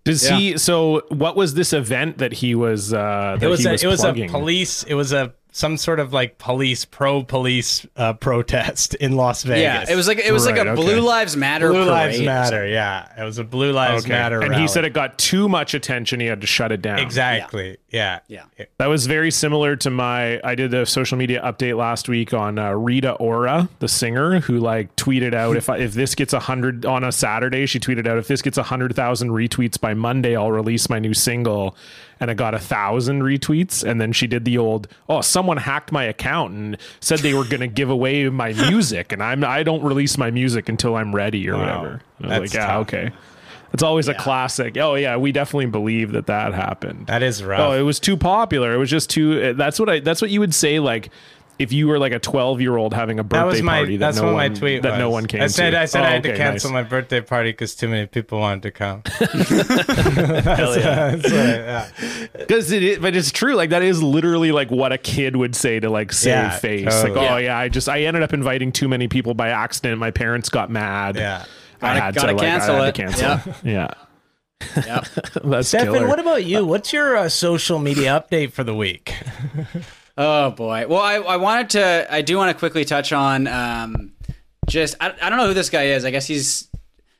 Does Yeah. he? So, what was this event that he was? Uh, that It was he a, was it was plugging? a police. It was a some sort of like police pro police uh, protest in Las Vegas. Yeah, it was like it was like a okay. Blue Lives Matter. Blue parade Lives Matter. Yeah, it was a Blue Lives Okay. Matter. and rally. he said it got too much attention. He had to shut it down. exactly. Yeah. Yeah. That was very similar to my. I did a social media update last week on uh, Rita Ora, the singer, who like tweeted out if I, if this gets a hundred on a Saturday, she tweeted out if this gets a hundred thousand retweets by Monday, I'll release my new single, and it got a thousand retweets. And then she did the old, oh, someone hacked my account and said they were going to give away my music, and I'm I don't release my music until I'm ready or Wow. whatever. And I was That's like, yeah, okay. It's always a classic. Oh yeah, we definitely believe that that happened. That is rough. Oh, it was too popular. It was just too. Eh, that's what I. That's what you would say. Like if you were like a twelve year old having a birthday that was my party that that's no what one my tweet that was. no one came. I said to. I said Oh, I had to oh, cancel nice. my birthday party because too many people wanted to come. (laughs) (laughs) What yeah. because it is, but it's true. Like that is literally like what a kid would say to like save Yeah, face. totally. Like, oh Yeah. yeah, I just I ended up inviting too many people by accident. My parents got mad. Yeah. I Gotta- had gotta to like, cancel I had it. To cancel. Yeah, (laughs) Yep. (laughs) that's Stefan, killer. what about you? What's your uh, social media update for the week? (laughs) Oh boy. Well, I, I wanted to. I do want to quickly touch on. Um, just I, I don't know who this guy is. I guess he's.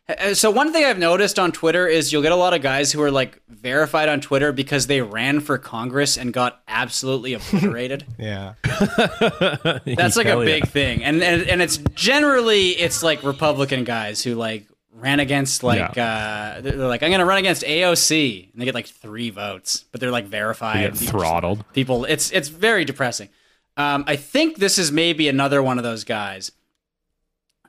Uh, So one thing I've noticed on Twitter is you'll get a lot of guys who are like verified on Twitter because they ran for Congress and got absolutely (laughs) obliterated. Yeah. (laughs) That's like a Hell yeah. big thing, and, and and it's generally it's like Republican guys who like ran against like uh they're like I'm gonna run against AOC and they get like three votes, but they're like verified. They get throttled. People, it's it's very depressing. Um, I think this is maybe another one of those guys.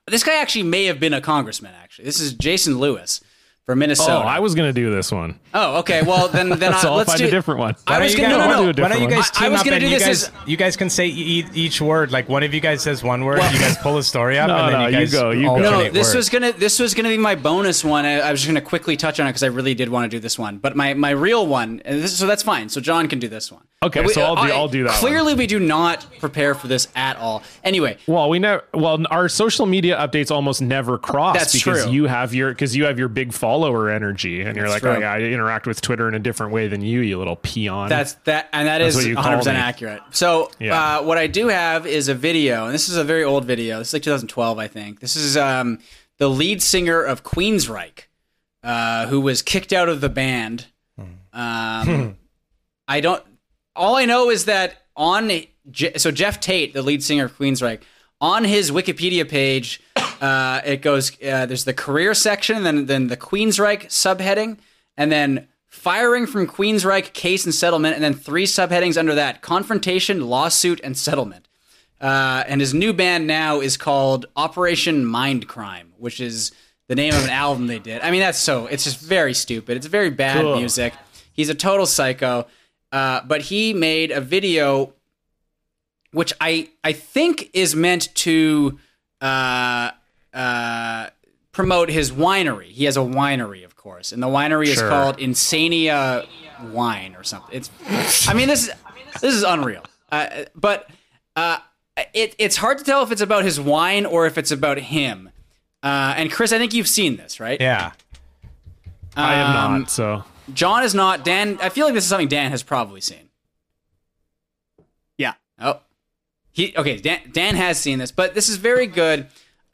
This guy actually may have been a congressman. Actually, this is Jason Lewis from Minnesota. Oh, I was gonna do this one. Oh, okay. Well, then then (laughs) I, So I'll let's find do a different one. I Why was don't you gonna guys- no no I'll no. do a Why don't you different guys one. I- I was up gonna and do you this guys as- you guys can say e- each word like one of you guys says one word, you guys pull a story up, No, and then no, you you guys go, you go. alternate No, this words. was gonna this was gonna be my bonus one. I, I was just gonna quickly touch on it because I really did want to do this one. But my my real one, and this, so that's fine. So John can do this one. Okay, We- so I'll do- I'll do that one. Clearly, we do not prepare for this at all. Anyway, Well, we never. Well, our social media updates almost never cross That's because true. you have your because you have your big follower energy, and you're That's like, true. oh, yeah, I interact with Twitter in a different way than you, you little peon. That's that, and that That's is what you call 100 percent accurate. So, Yeah. uh, what I do have is a video, and this is a very old video. This is like 2012, I think. This is um, the lead singer of Queensryche, uh, who was kicked out of the band. Um, (laughs) I don't. All I know is that on so Geoff Tate, the lead singer of Queensryche, on his Wikipedia page, uh, it goes. Uh, there's the career section, then then the Queensryche subheading, and then firing from Queensryche case and settlement, and then three subheadings under that: confrontation, lawsuit, and settlement. Uh, and his new band now is called Operation Mindcrime, which is the name of an album they did. I mean, that's so. It's just very stupid. It's very bad Cool. music. He's a total psycho. Uh, but he made a video which I I think is meant to uh, uh, promote his winery. He has a winery, of course, and the winery is Sure. called Insania Wine or something. It's I mean this is this is unreal. Uh, but uh, it it's hard to tell if it's about his wine or if it's about him. Uh, and Chris, I think you've seen this, right? Yeah. I have Um, not. So John is not. Dan, I feel like this is something Dan has probably seen. Yeah. Oh, he okay. Dan, Dan has seen this, but this is very good.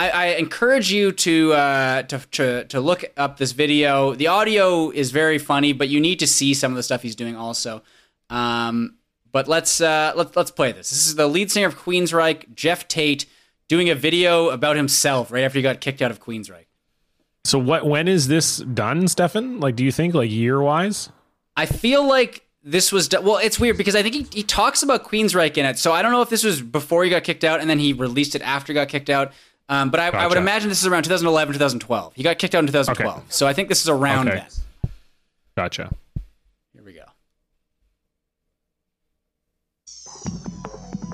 I, I encourage you to, uh, to to to look up this video. The audio is very funny, but you need to see some of the stuff he's doing also. Um, but let's uh, let's let's play this. This is the lead singer of Queensryche, Geoff Tate, doing a video about himself right after he got kicked out of Queensryche. so what? When is this done, Stefan? Like, do you think like year wise? I feel like this was do- well. It's weird because I think he, he talks about Queensryche in it, so I don't know if this was before he got kicked out and then he released it after he got kicked out. Um, but I, I would imagine this is around 2011, 2012. He got kicked out in 2012, Okay. so I think this is around Okay. then. Gotcha. Here we go.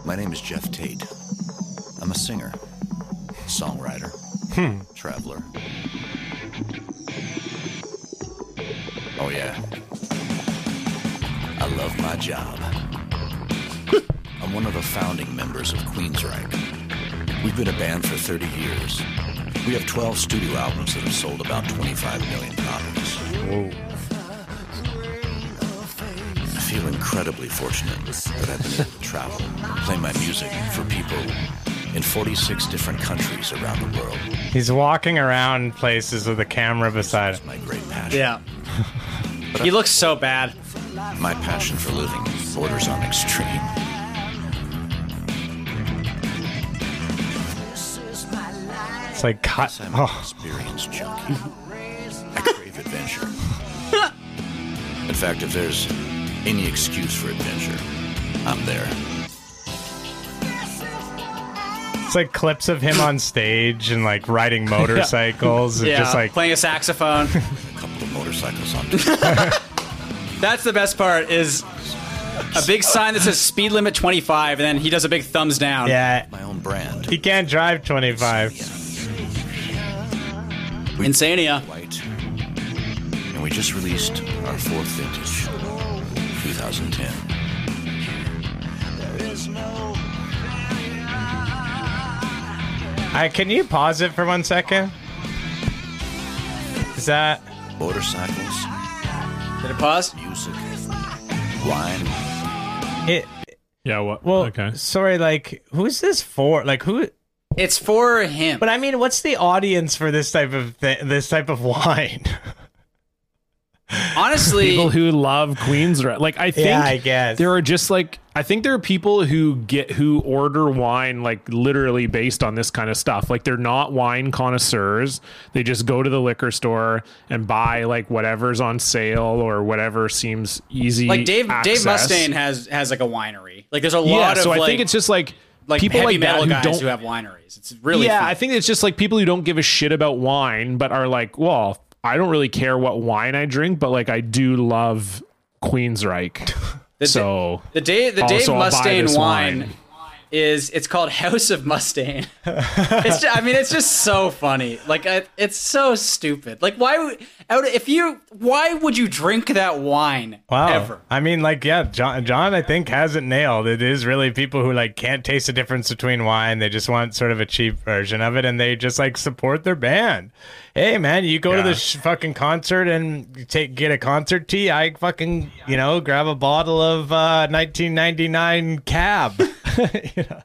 My name is Geoff Tate. I'm a singer, songwriter, traveler. Oh, yeah. I love my job. (laughs) I'm one of the founding members of Queensryche. We've been a band for 30 years. We have 12 studio albums that have sold about 25 million copies. I feel incredibly fortunate that I've been able to travel, play my music for people in 46 different countries around the world. He's walking around places with a camera beside him. my great passion. Yeah. he looks so bad. My passion for living borders on extreme. It's like cut. I'm an Oh, experience junkie. I crave adventure. In fact, if there's any excuse for adventure, I'm there. it's like clips of him on stage and like riding (laughs) motorcycles. and Yeah, Just like playing a saxophone. A couple of motorcycles on (laughs) That's the best part. Is a big sign that says speed limit 25, and then he does a big thumbs down. yeah, my own brand. he can't drive 25. Insania. White. And we just released our fourth vintage, 2010. I can you pause it for one second? Is that Motorcycles, Did it pause? music, wine. it? Yeah. What? Well, okay. sorry. Like, who's this for? Like, who? It's for him. But I mean, what's the audience for this type of th- this type of wine? Honestly, (laughs) People who love Queens, like I think Yeah, I guess. there are just like I think there are people who get who order wine like literally based on this kind of stuff. Like they're not wine connoisseurs. They just go to the liquor store and buy like whatever's on sale or whatever seems easy. like Dave Dave access. Mustaine has has like a winery. Like there's a Yeah, lot of so I like, think it's just like like people like that metal who guys don't who have wineries. It's really yeah, fun. I think it's just like people who don't give a shit about wine, but are like, well, I don't really care what wine I drink, but like I do love Queensryche. (laughs) so the Dave the Dave Mustaine wine, wine. Is it's called House of Mustaine. (laughs) it's just, I mean it's just so funny. Like I, it's so stupid. Like why would out if you why would you drink that wine Wow. ever? I mean, like, yeah, John, John, I think has it nailed. It is really people who like can't taste the difference between wine. They just want sort of a cheap version of it, and they just like support their band. Hey, man, you go to Yeah. the sh- fucking concert and take get a concert tea. I fucking you know grab a bottle of uh, 1999 cab. (laughs) (laughs) you know?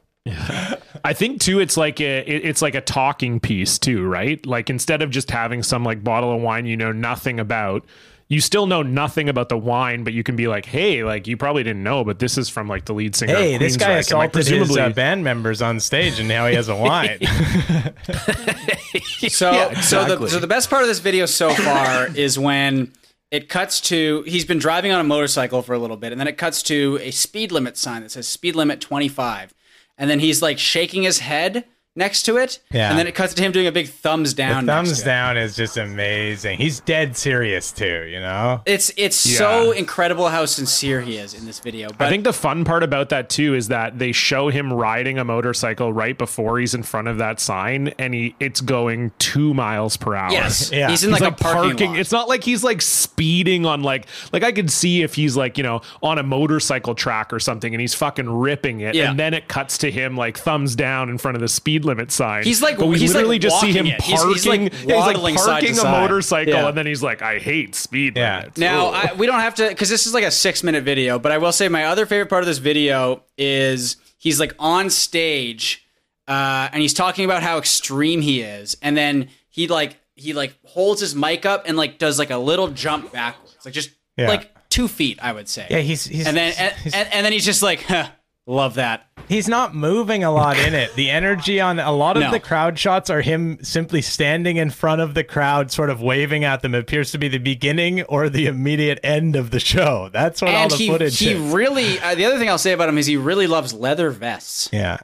I think too, it's like a it, it's like a talking piece too, right? Like instead of just having some like bottle of wine you know nothing about, you still know nothing about the wine, but you can be like, hey, like you probably didn't know, but this is from like the lead singer. Hey, of this guy Queensryche. Assaulted like, presumably, his uh, band members on stage, and now he has a wine. (laughs) (laughs) So, Yeah, so the so the best part of this video so far is when it cuts to he's been driving on a motorcycle for a little bit, and then it cuts to a speed limit sign that says speed limit twenty five, and then he's like shaking his head next to it, Yeah. and then it cuts to him doing a big thumbs down. next Thumbs down is just amazing. He's dead serious too, you know. It's it's so incredible how sincere he is in this video. But I think the fun part about that too is that they show him riding a motorcycle right before he's in front of that sign, and he it's going two miles per hour. yes, (laughs) Yeah. he's in He's like, like, a parking. parking. lot. It's not like he's like speeding on like like I could see if he's like you know on a motorcycle track or something, and he's fucking ripping it, Yeah. and then it cuts to him like thumbs down in front of the speed limit sign. He's like- but we he's like literally just see him it. Parking. he's like yeah, he's like waddling side to parking a motorcycle, Yeah. and then he's like, I hate speed Yeah. limits. Now, I, we don't have to because this is like a six minute video, but I will say my other favorite part of this video is he's like on stage uh, and he's talking about how extreme he is, and then he like he like holds his mic up and like does like a little jump backwards, like just Yeah. like two feet, I would say. Yeah, he's he's and then and, and, and then he's just like, (laughs) huh, love that. he's not moving a lot in it. The energy on a lot of No. the crowd shots are him simply standing in front of the crowd, sort of waving at them. It appears to be the beginning or the immediate end of the show. That's what all And the he footage he is. really uh, the other thing I'll say about him is he really loves leather vests. Yeah,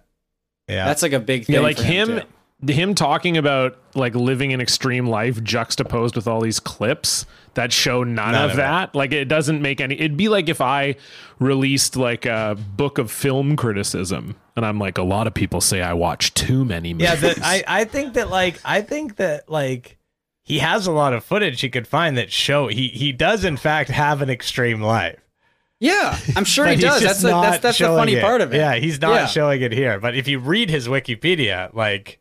yeah. That's like a big thing. yeah, like him, too. Him talking about like living an extreme life juxtaposed with all these clips that show none, None of, of it. that. Like it doesn't make any. It'd be like if I released like a book of film criticism, and I'm like, a lot of people say I watch too many movies. yeah. The, I I think that like I think that like he has a lot of footage he could find that show he he does in fact have an extreme life. Yeah, I'm sure he does. That's the, not that's that's the funny it. part of it. Yeah, he's not Yeah. showing it here. But if you read his Wikipedia, like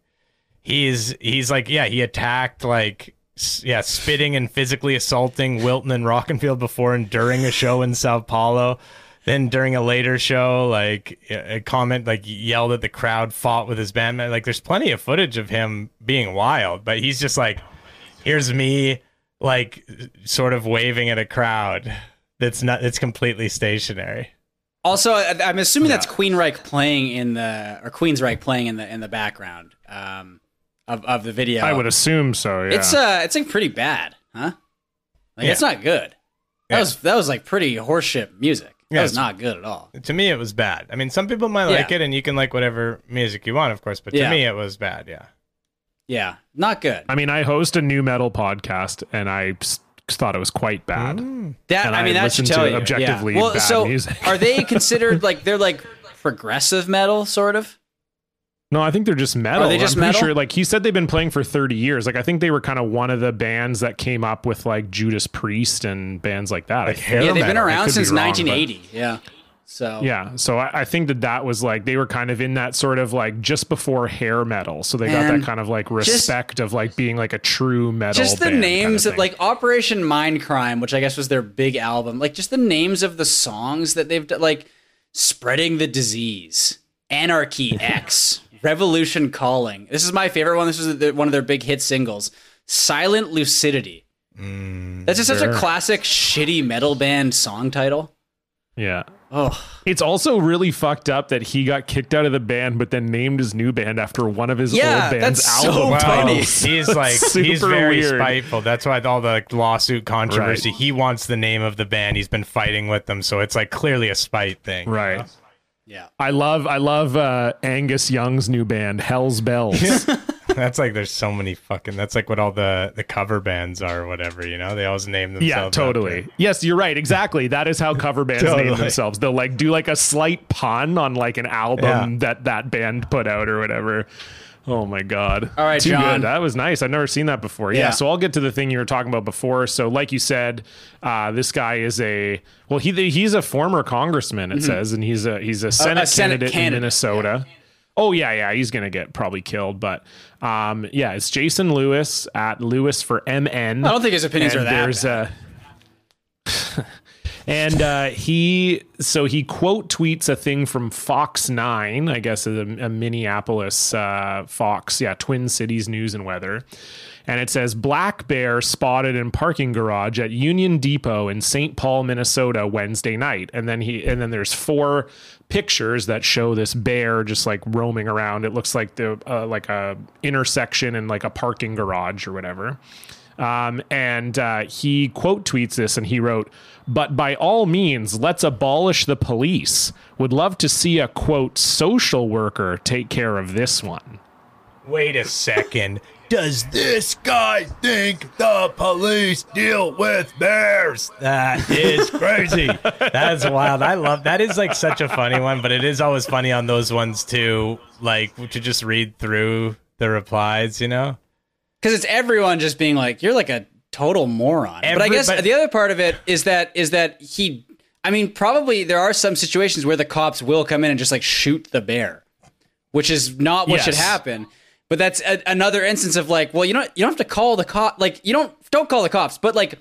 he's he's like yeah, he attacked like yeah, spitting and physically assaulting Wilton and Rockenfeld before and during a show in Sao Paulo. Then during a later show, like a comment, like yelled at the crowd, fought with his bandmate. Like there's plenty of footage of him being wild, but he's just like, here's me, like sort of waving at a crowd that's not, it's completely stationary. Also, I'm assuming that's Queenreich playing in the or Queensryche playing in the in the background um, of of the video. I would assume so. Yeah. It's uh, it's like pretty bad, huh? Like Yeah. it's not good. That Yeah. was that was like pretty horseshit music. That Yeah, was it's- not good at all. To me, it was bad. I mean, some people might like Yeah. it, and you can like whatever music you want, of course. But to Yeah. me, it was bad. Yeah. Yeah, not good. I mean, I host a new metal podcast, and I s- thought it was quite bad. That And I mean, I that should listen tell to you. objectively yeah. Well, bad so music. are they (laughs) considered like they're like progressive metal, sort of? No, I think they're just metal. Are they just I'm pretty metal? sure. Like he said, they've been playing for 30 years. Like I think they were kind of one of the bands that came up with like Judas Priest and bands like that. I think. hair yeah, they've been metal. I around could be since wrong, but- 1980. Yeah. So Yeah, so I, I think that that was like they were kind of in that sort of like just before hair metal, so they got that kind of like respect of like being like a true metal. just the band kind names of of, like Operation Mindcrime, which I guess was their big album. Like just the names of the songs that they've done, like spreading the disease, Anarchy X, (laughs) Revolution Calling. This is my favorite one. This was the, one of their big hit singles, Silent Lucidity. Mm, that's just such a classic shitty metal band song title. yeah. Oh, It's also really fucked up that he got kicked out of the band, but then named his new band after one of his Yeah, old band's that's so album Wow. (laughs) He's like he's very weird. spiteful. That's why all the lawsuit controversy. Right. He wants the name of the band. He's been fighting with them, so it's like clearly a spite thing. you Right. know? Yeah. I love I love uh, Angus Young's new band, Hell's Bells. (laughs) (laughs) That's like there's so many fucking. That's like what all the the cover bands are, or whatever. You know, they always name themselves. yeah, after- totally. Yes, you're right. Exactly. That is how cover bands name themselves. They'll like do like a slight pun on like an album Yeah. that that band put out or whatever. Oh my god. All right, Too John. good. That was nice. I've never seen that before. Yeah. Yeah. So I'll get to the thing you were talking about before. So like you said, uh, this guy is a well he he's a former congressman it says and he's a he's a Senate, Mm-hmm. Senate candidate, in candidate, Minnesota. Oh yeah, yeah, he's gonna get probably killed, but um, yeah, it's Jason Lewis at Lewis for MN. I don't think his opinions And are that there's bad. a (laughs) And uh, he, so he quote tweets a thing from Fox 9, I guess a, a Minneapolis uh, Fox, yeah, Twin Cities News and Weather. And it says black bear spotted in parking garage at Union Depot in St. Paul, Minnesota, Wednesday night. And then he, and then there's four pictures that show this bear just like roaming around. It looks like the uh, like a intersection and like a parking garage or whatever. Um, and uh, he quote tweets this and he wrote, But by all means, let's abolish the police. Would love to see a quote social worker take care of this one. Wait a second. Does this guy think the police deal with bears? That is crazy. That's wild. I love that is like such a funny one, but it is always funny on those ones too, like to just read through the replies, you know? Because it's everyone just being like, "You're like a total moron." but I guess but- the other part of it is that is that he. I mean, probably there are some situations where the cops will come in and just like shoot the bear, which is not what should happen. But that's a, another instance of like, well, you don't you don't have to call the cop. Like, you don't don't call the cops, but like,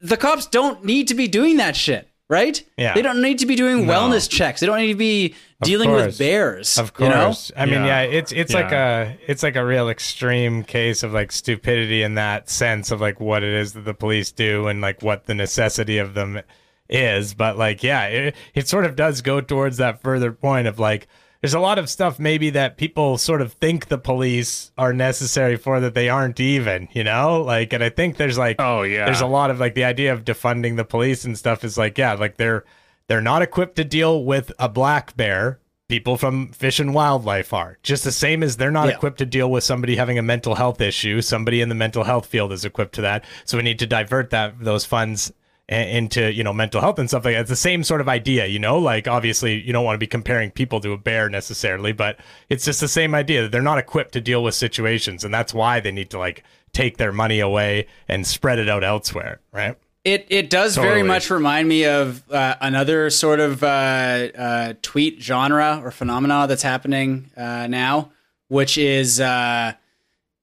the cops don't need to be doing that shit, right? Yeah. They don't need to be doing wellness checks. They don't need to be dealing with bears. Of course. you know? course. I mean, Yeah. yeah, it's it's like a it's like a real extreme case of like stupidity in that sense of like what it is that the police do and like what the necessity of them is. But like, yeah, it, it sort of does go towards that further point of like there's a lot of stuff maybe that people sort of think the police are necessary for that they aren't even, you know? Like and I think there's like Oh, yeah. there's a lot of like the idea of defunding the police and stuff is like, yeah, like they're they're not equipped to deal with a black bear. People from Fish and Wildlife are just the same as they're not Yeah. equipped to deal with somebody having a mental health issue. Somebody in the mental health field is equipped to that. So we need to divert that those funds a- into you know mental health and stuff like that. It's the same sort of idea, you know. Like obviously you don't want to be comparing people to a bear necessarily, but it's just the same idea that they're not equipped to deal with situations, and that's why they need to like take their money away and spread it out elsewhere, right? It it does very much remind me of uh, another sort of uh, uh, tweet genre or phenomena that's happening uh, now, which is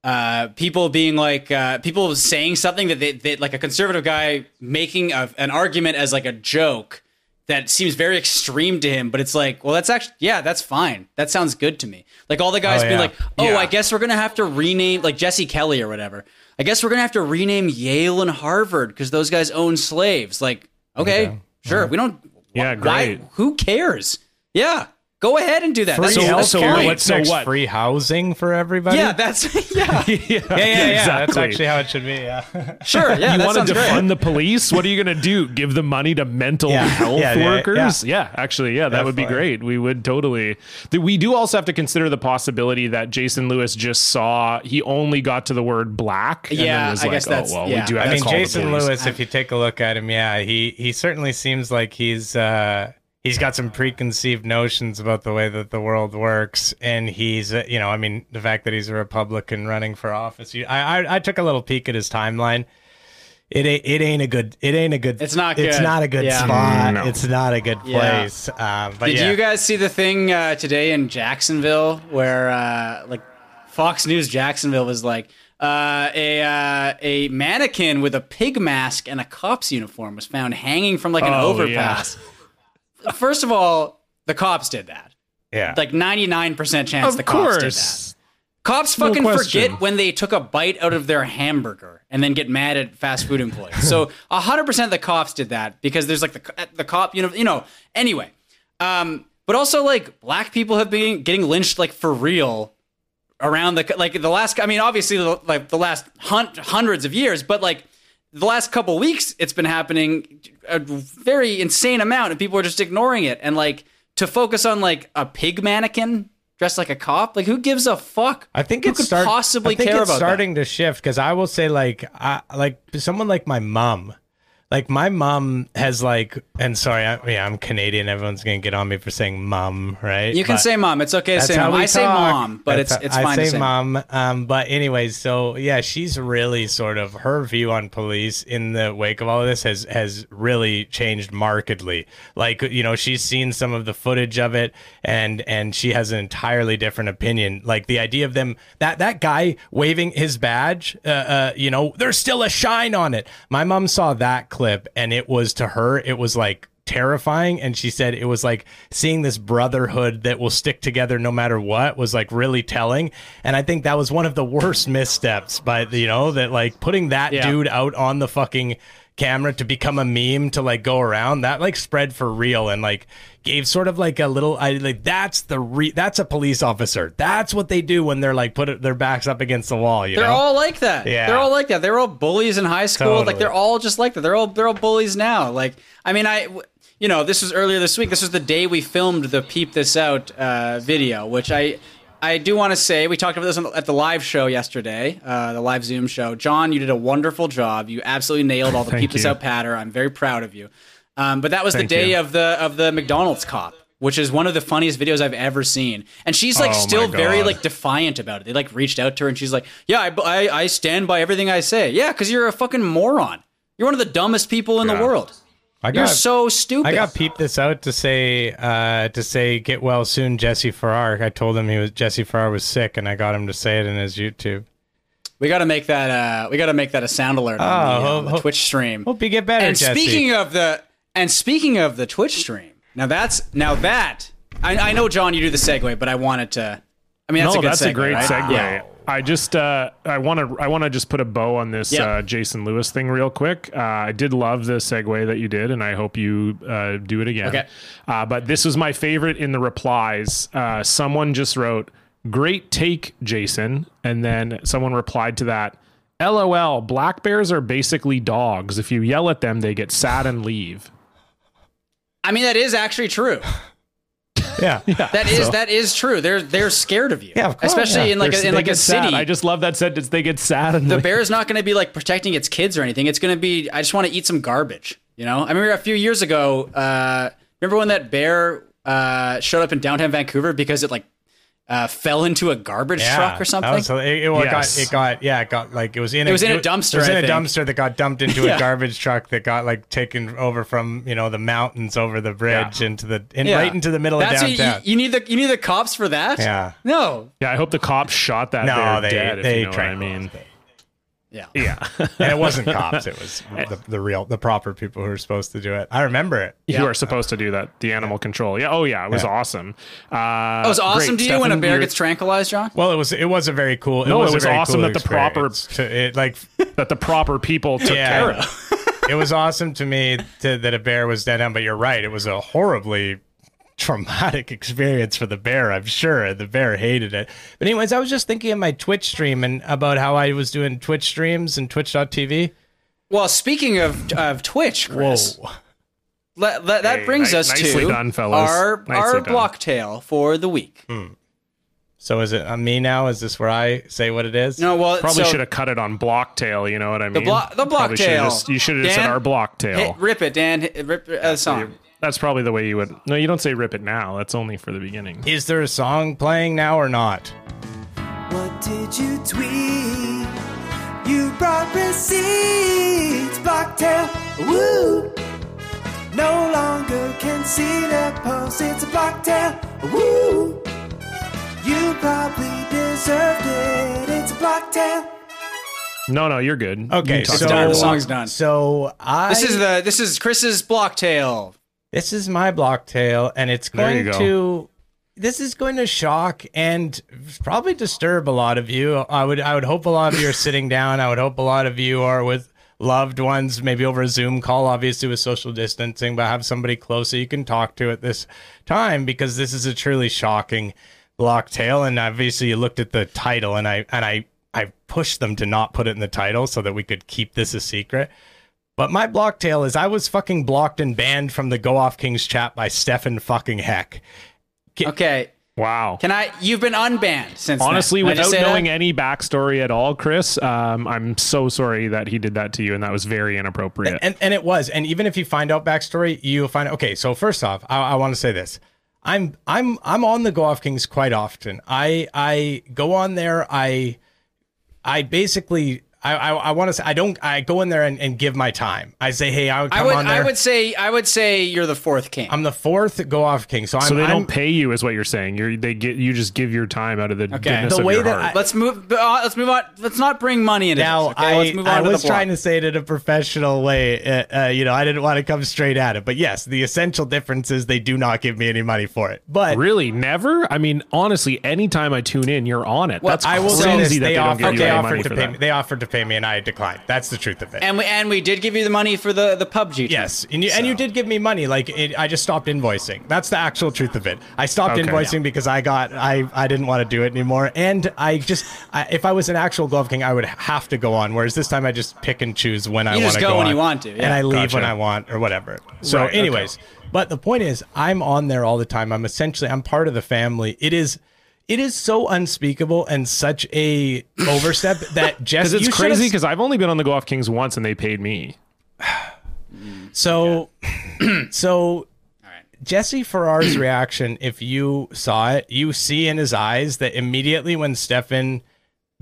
uh, people being like uh, people saying something that they, they like a conservative guy making a, an argument as like a joke that seems very extreme to him, but it's like, well, that's actually yeah, that's fine. That sounds good to me. Like all the guys Oh, being yeah. like, oh, Yeah. I guess we're gonna have to rename like Jesse Kelly or whatever. I guess we're gonna have to rename Yale and Harvard because those guys own slaves. Like, okay, sure, we don't. Yeah, why- great. who cares? Yeah, go ahead and do that. That's, Free that's so healthcare. fine. what- What's so what? Free housing for everybody. Yeah, that's (laughs) (laughs) yeah. yeah, yeah, yeah, yeah. That's actually how it should be. Yeah. (laughs) Sure, yeah. you want to sounds great. defund the police? What are you going to do? Give the money to mental Yeah, health yeah, yeah, workers? Yeah. actually, yeah, that would be Definitely. great. We would totally. We do also have to consider the possibility that Jason Lewis just saw he only got to the word black. And Yeah, then was I like, guess that's- oh well, yeah. we do have I to mean, call Jason police. Lewis. If you take a look at him, yeah, he he certainly seems like he's uh, he's got some preconceived notions about the way that the world works, and he's uh, you know, I mean, the fact that he's a Republican running for office. you- I I, I took a little peek at his timeline. It ain't, it ain't a good it ain't a good It's not it's not a good Yeah. spot No. it's not a good Yeah. place um, but Did yeah. you guys see the thing uh, today in Jacksonville where uh, like Fox News Jacksonville was like uh, a uh, a mannequin with a pig mask and a cop's uniform was found hanging from like an Oh, overpass. First of all, the cops did that. yeah Like ninety nine percent chance Of the cops did that. course. Cops No fucking question. forget when they took a bite out of their hamburger and then get mad at fast food employees. So (laughs) 100% of the cops did that because there's like the the cop, you know, you know. Anyway, um, but also like black people have been getting lynched like for real around the like the last. I mean, obviously the, like the last hun- hundreds of years, but like the last couple weeks, it's been happening a very insane amount, and people are just ignoring it. And like to focus on like a pig mannequin dressed like a cop, like who gives a fuck? I think who it's could start- possibly I think care it's about starting to shift because I will say like I like someone like my mom, like my mom has like and sorry I, yeah I'm Canadian everyone's gonna get on me for saying mom right? You can But- say mom. It's okay to say mom. I say mom, but That's it's it's I say say mom. Um, but anyways, so yeah, she's really sort of her view on police in the wake of all of this has has really changed markedly. Like you know, she's seen some of the footage of it, and and she has an entirely different opinion. Like the idea of them that that guy waving his badge, uh, uh, you know, there's still a shine on it. My mom saw that clip clip, and it was to her, it was like terrifying. And she said it was like seeing this brotherhood that will stick together no matter what was like really telling. And I think that was one of the worst missteps. But you know that like putting that Yeah. dude out on the fucking camera to become a meme to like go around that like spread for real and like gave sort of like a little I like that's the re that's a police officer that's what they do when they're like put their backs up against the wall you They're know all like that. Yeah. They're all like that. They're all bullies in high school. Totally. Like they're all just like that. They're all they're all bullies now. Like I mean, I you know this was earlier this week. This was the day we filmed the peep this out uh, video, which I. I do want to say we talked about this on, at the live show yesterday, uh, the live Zoom show. John, you did a wonderful job. You absolutely nailed all the (laughs) peep this out patter. I'm very proud of you. Um, but that was Thank the day you. of the of the McDonald's cop, which is one of the funniest videos I've ever seen. And she's like Oh still very like defiant about it. They like reached out to her and she's like, "Yeah, I, I, I stand by everything I say." Yeah, because you're a fucking moron. You're one of the dumbest people in Yeah. the world. I You're so stupid. I got peeped this out to say uh, to say get well soon, Jesse Farrar. I told him he was Jesse Farrar was sick, and I got him to say it in his YouTube. we got to make that. Uh, we got to make that a sound alert on, Oh, the, uh, ho- the ho- Twitch stream. Hope you get better, and Jesse. speaking of the and speaking of the Twitch stream, now that's now that I, I know John, you do the segue, but I wanted to. I mean, that's no, a good that's segue, a great right? segue. Yeah. I just uh, I want to I want to just put a bow on this Yeah. uh, Jason Lewis thing real quick. Uh, I did love the segue that you did, and I hope you uh, do it again. Okay. Uh, but this was my favorite in the replies. Uh, someone just wrote, "Great take, Jason," and then someone replied to that. LOL, black bears are basically dogs. If you yell at them, they get sad and leave. I mean, that is actually true. (laughs) yeah, (laughs) yeah. That is that is true. They're they're scared of you. Yeah, of course. Especially Yeah. in like They're- a, in like a get sad. city. I just love that sentence. They get sad and the leave. is not going to be like protecting its kids or anything. It's going to be I just want to eat some garbage. You know. I remember a few years ago. Uh, remember when that bear uh, showed up in downtown Vancouver because it like uh, fell into a garbage truck or something. was- it, it, well, it Yes. got it got yeah, it got like it was in It was in a dumpster, It was in I a think. dumpster that got dumped into Yeah. a garbage truck that got like taken over from you know the mountains over the bridge into the in, Yeah. right into the middle That's of what downtown. you, you need the you need the cops for that. Yeah. No. yeah, I hope the cops shot that no, they dead. if they you know what I mean. it. Yeah. Yeah. (laughs) and it wasn't cops. It was (laughs) the, the real, the proper people who were supposed to do it. I remember it. You are supposed to do that. The animal control. Yeah. Oh yeah. It was Yeah. awesome. Uh, It was awesome to you when a bear gets tranquilized, John. Well, it was it was a very cool. It No, was, it was awesome cool that the proper- experience to- it like (laughs) that the proper people took Yeah. care of. it was awesome to me to, that a bear was dead on. But you're right, it was a horribly traumatic (laughs) experience for the bear. I'm sure and the bear hated it. But anyways, I was just thinking of my Twitch stream and about how I was doing Twitch streams and Twitch.tv. Well, speaking of of Twitch, Chris, Whoa. let- let- that Hey, brings ni- us to done, our Nicely our done. block tale for the week. So is it on me now? Is this where I say what it is? No, well, Probably so- should have cut it on blocktail. You know what I mean? blo- the Probably should just- You should have said Dan, our blocktail. Hit, rip it, Dan. Hit, rip uh, the song. That's probably the way you would. No, you don't say rip it now. That's only for the beginning. Is there a song playing now or not? What did you tweet? You brought receipts, Blocktail. Woo! No longer can see the post. It's a Blocktail. Woo! You probably deserved it. It's a Blocktail. No, no, you're good. Okay, You so The song's done. So I This is the this is Chris's block tale. This is my block tale, and it's going go. to. This is going to shock and probably disturb a lot of you. I would, I would hope a lot of you are (laughs) sitting down. I would hope a lot of you are with loved ones, maybe over a Zoom call, obviously with social distancing, but have somebody close that you can talk to at this time because this is a truly shocking block tale. And obviously, you looked at the title, and I and I I pushed them to not put it in the title so that we could keep this a secret. But my block tale is I was fucking blocked and banned from the Go Off Kings chat by Stefan fucking Heck. Okay, Wow. can I? You've been unbanned since. Honestly, Can I just without say that? knowing any backstory at all, Chris, um, I'm so sorry that he did that to you, and that was very inappropriate. And and it was. And even if you find out backstory, you'll find okay, so first off, I, I want to say this. I'm I'm I'm on the Go Off Kings quite often. I I go on there, I I basically I I, I want to say I don't. I go in there and, and give my time. I say, hey, I would come I would on there. I would say I would say you're the fourth king. I'm the fourth go off king, so I'm. So they I'm- don't pay you, is what you're saying. You're they get you just give your time out of the goodness The of way your that heart. let's move. uh, Let's move on. Let's not bring money into Now, this. Okay, I, let's move on I was the trying to say it in a professional way. Uh, uh, you know, I didn't want to come straight at it, but yes, the essential difference is they do not give me any money for it. But Really, never. I mean, honestly, anytime I tune in, you're on it. That's I will crazy say this: that they, they, don't offered, give you they any offered money to for pay that. me. They offered to pay me, and I declined. That's the truth of it. and we and we did give you the money for the the PUBG. team. Yes, and you, and you did give me money. Like it, I just stopped invoicing. That's the actual truth of it. I stopped Okay. invoicing because I got I I didn't want to do it anymore. And I just I, if I was an actual Go Off King, I would have to go on. Whereas this time I just pick and choose when I You want just to go when on. you want to, yeah. and I leave Gotcha. when I want or whatever. So, Right, okay. anyways, but the point is, I'm on there all the time. I'm essentially I'm part of the family. It is. It is so unspeakable and such a overstep (laughs) that Jesse. Because it's you crazy. Because I've only been on the Go Off Kings once, and they paid me. (sighs) So, (clears throat) so Jesse Farrar's reaction, if you saw it, you see in his eyes that immediately when Stefan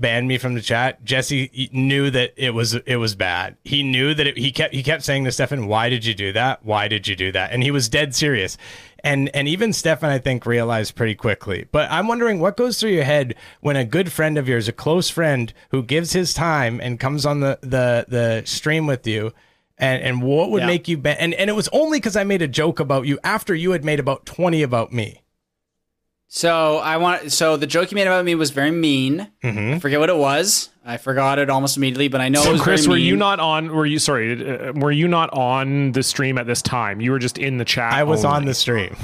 banned me from the chat, Jesse knew that it was it was bad. He knew that it, he kept he kept saying to Stefan, "Why did you do that? Why did you do that?" And he was dead serious. And and even Stefan, I think, realized pretty quickly. But I'm wondering what goes through your head when a good friend of yours, a close friend, who gives his time and comes on the the the stream with you. And, and what would Yeah. make you ban? And, and it was only because I made a joke about you after you had made about 20 about me. So I want. So the joke you made about me was very mean. I forget what it was. I forgot it almost immediately, but I know it So, was Chris, very were you not on? Were you sorry? uh, Were you not on the stream at this time? You were just in the chat. I was on the stream.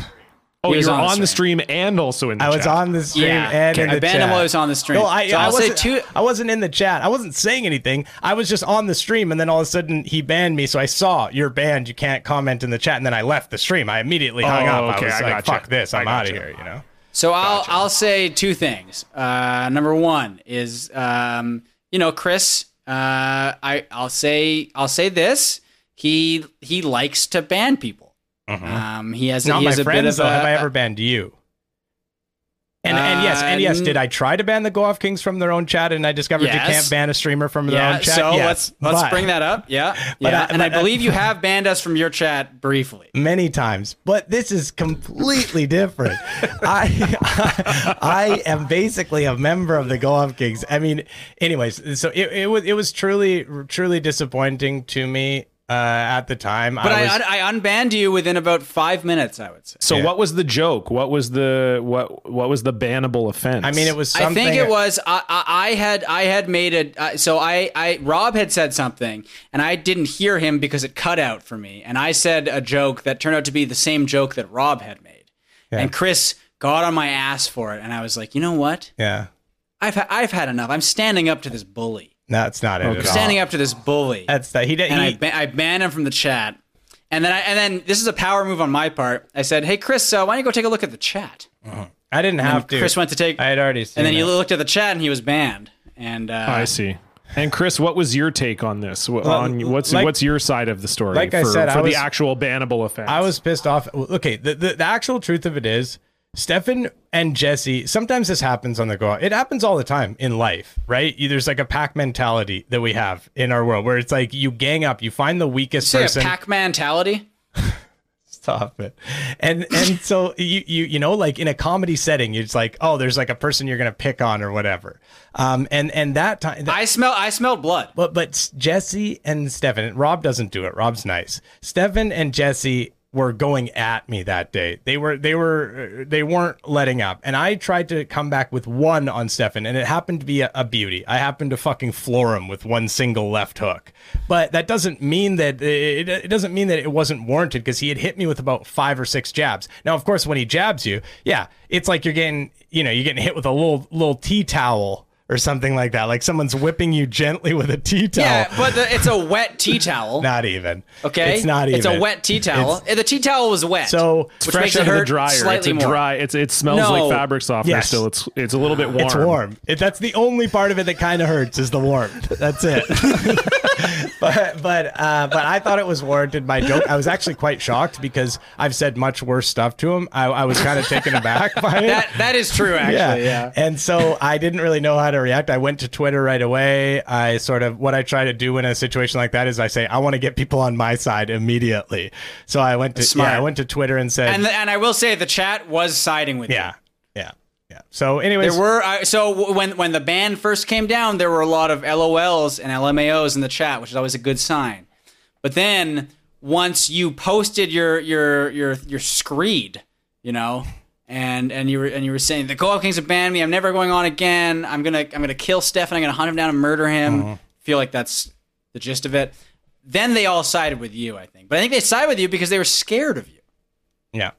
Oh, you was were on the on the stream. stream and also in the I was on the stream Yeah. and in the chat. I banned chat. him while he was on the stream. No, I, So I I'll wasn't, two- I wasn't in the chat. I wasn't saying anything. I was just on the stream, and then all of a sudden he banned me. So I saw you're banned. You can't comment in the chat, and then I left the stream. I immediately hung Oh, up. okay, I was I like, gotcha. "Fuck this! I I'm out of gotcha. here." You know. So I'll I'll say two things. Uh, number one is um, you know Chris. Uh, I I'll say I'll say this. He he likes to ban people. Um, he has Mm-hmm. Not he my has a bit friends. of Though. a, Have I ever banned you? And, and yes, and yes, Uh, did I try to ban the Go Off Kings from their own chat? And I discovered you can't ban a streamer from their yeah. own chat. So Yes, let's let's but- bring that up. Yeah, But yeah. I- and I but I- believe you (laughs) have banned us from your chat briefly. many times, but this is completely different. (laughs) I, I am basically a member of the Go Off Kings. I mean, anyways, so it, it was it was truly truly disappointing to me uh, at the time. But I, was, I, I unbanned you within about five minutes. I would say. So Yeah. what was the joke? What was the what what was the bannable offense? I mean, it was. I think it was I, I, I had I had made it uh, so I, I Rob had said something and I didn't hear him because it cut out for me and I said a joke that turned out to be the same joke that Rob had made and Chris got on my ass for it and I was like you know what Yeah, I've ha- I've had enough I'm standing up to this bully that's not it at all. standing up to this bully That's that he did. and I He, ba- I banned him from the chat and then I and then this is a power move on my part I said hey Chris uh, why don't you go take a look at the chat I didn't have to. Chris went to take I had already seen and then he looked at the chat and he was banned and uh, I see. And Chris, what was your take on this? Well, on what's like- what's your side of the story? like I for, said, I for was- the actual bannable offense. I was pissed off. Okay, the, the, the actual truth of it is, Stefan and Jesse, sometimes this happens on the go. It happens all the time in life, right? There's like a pack mentality that we have in our world where it's like you gang up, you find the weakest say person. a pack mentality. (laughs) Stop it. And and so you you you know like in a comedy setting, it's like oh, there's like a person you're gonna pick on or whatever. Um, and and that time. I smell. I smelled blood. But but Jesse and Stefan, Rob doesn't do it. Rob's nice. Stefan and Jesse were going at me that day. They were they were they weren't letting up. And I tried to come back with one on Stefan, and it happened to be a, a beauty. I happened to fucking floor him with one single left hook. But that doesn't mean that it, it doesn't mean that it wasn't warranted because he had hit me with about five or six jabs. Now, of course, when he jabs you, yeah, it's like you're getting you know you're getting hit with a little little tea towel or something like that. Like someone's whipping you gently with a tea towel. Yeah, but the, it's a wet tea towel. (laughs) Not even. Okay, It's not even. It's a wet tea towel. the tea towel was wet. So It's fresh makes it out of the hurt dryer. It's slightly a more. dry. It's it smells No. like fabric softener. Yes. Still, it's it's a little bit warm. it's warm. It, that's the only part of it that kind of hurts is the warmth. That's it. (laughs) (laughs) but but uh, but I thought it was warranted. My joke. I was actually quite shocked because I've said much worse stuff to him. I, I was kind of taken aback by it. That that is true, actually. Yeah. And so I didn't really know how to react. I went to Twitter right away. I sort of what I try to do in a situation like that is I say I want to get people on my side immediately. So I went to Smart. yeah, I went to Twitter and said And and I will say the chat was siding with you. yeah yeah yeah. So anyways, There were I so when when the ban first came down, there were a lot of LOLs and LMAOs in the chat, which is always a good sign. But then once you posted your your your your screed, you know, and and you were and you were saying the Go Off Kings have banned me, I'm never going on again. I'm gonna I'm gonna kill Stefan. I'm gonna hunt him down and murder him. Uh-huh. Feel like that's the gist of it. Then they all sided with you, I think. But I think they sided with you because they were scared of you. Yeah,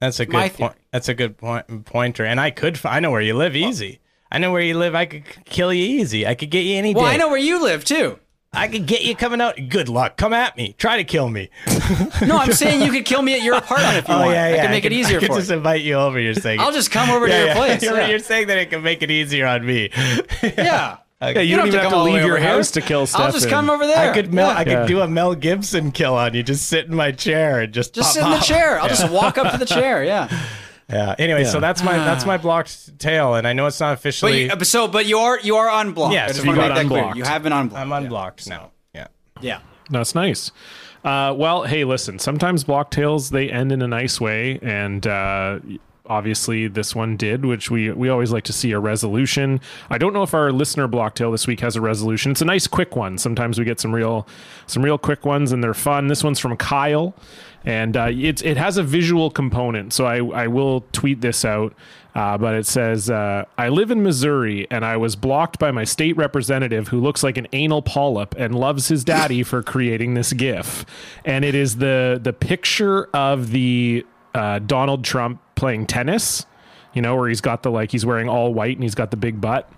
that's a good point. That's a good point pointer. And I could. I know where you live easy. I know where you live. I could kill you easy. I could get you any Well, day. I know where you live too. I could get you coming out. Good luck. Come at me. Try to kill me. (laughs) No, I'm saying you could kill me at your apartment if you (laughs) oh, want. Yeah, yeah. I can make it easier Oh, I could for just you. invite you over. You're saying. I'll just come over to your place. (laughs) You're, yeah. you're saying that it can make it easier on me. Yeah. Yeah, you, You don't, don't even have have to to come all the leave your over here. house to kill Stefan. I'll just come over there. I could mel- I could do a Mel Gibson kill on you. Just sit in my chair and just just pop sit in the out. chair. I'll just walk up to the chair. Yeah. (laughs) Yeah. Anyway, so that's my that's my blocked tail, and I know it's not But officially. you, uh, so, but you are you are unblocked. Yeah, so you got make that clear. unblocked. You have been unblocked. I'm unblocked now. Yeah. Yeah. That's nice. Uh, well, hey, listen. Sometimes block tails they end in a nice way, and uh, obviously this one did, which we we always like to see a resolution. I don't know if our listener block tail this week has a resolution. It's a nice quick one. Sometimes we get some real some real quick ones, and they're fun. This one's from Kyle, and uh, it's it has a visual component. So I I will tweet this out. Uh, but it says, uh, I live in Missouri and I was blocked by my state representative who looks like an anal polyp and loves his daddy (laughs) for creating this GIF. And it is the, the picture of the uh, Donald Trump playing tennis, you know, where he's got the like, he's wearing all white and he's got the big butt.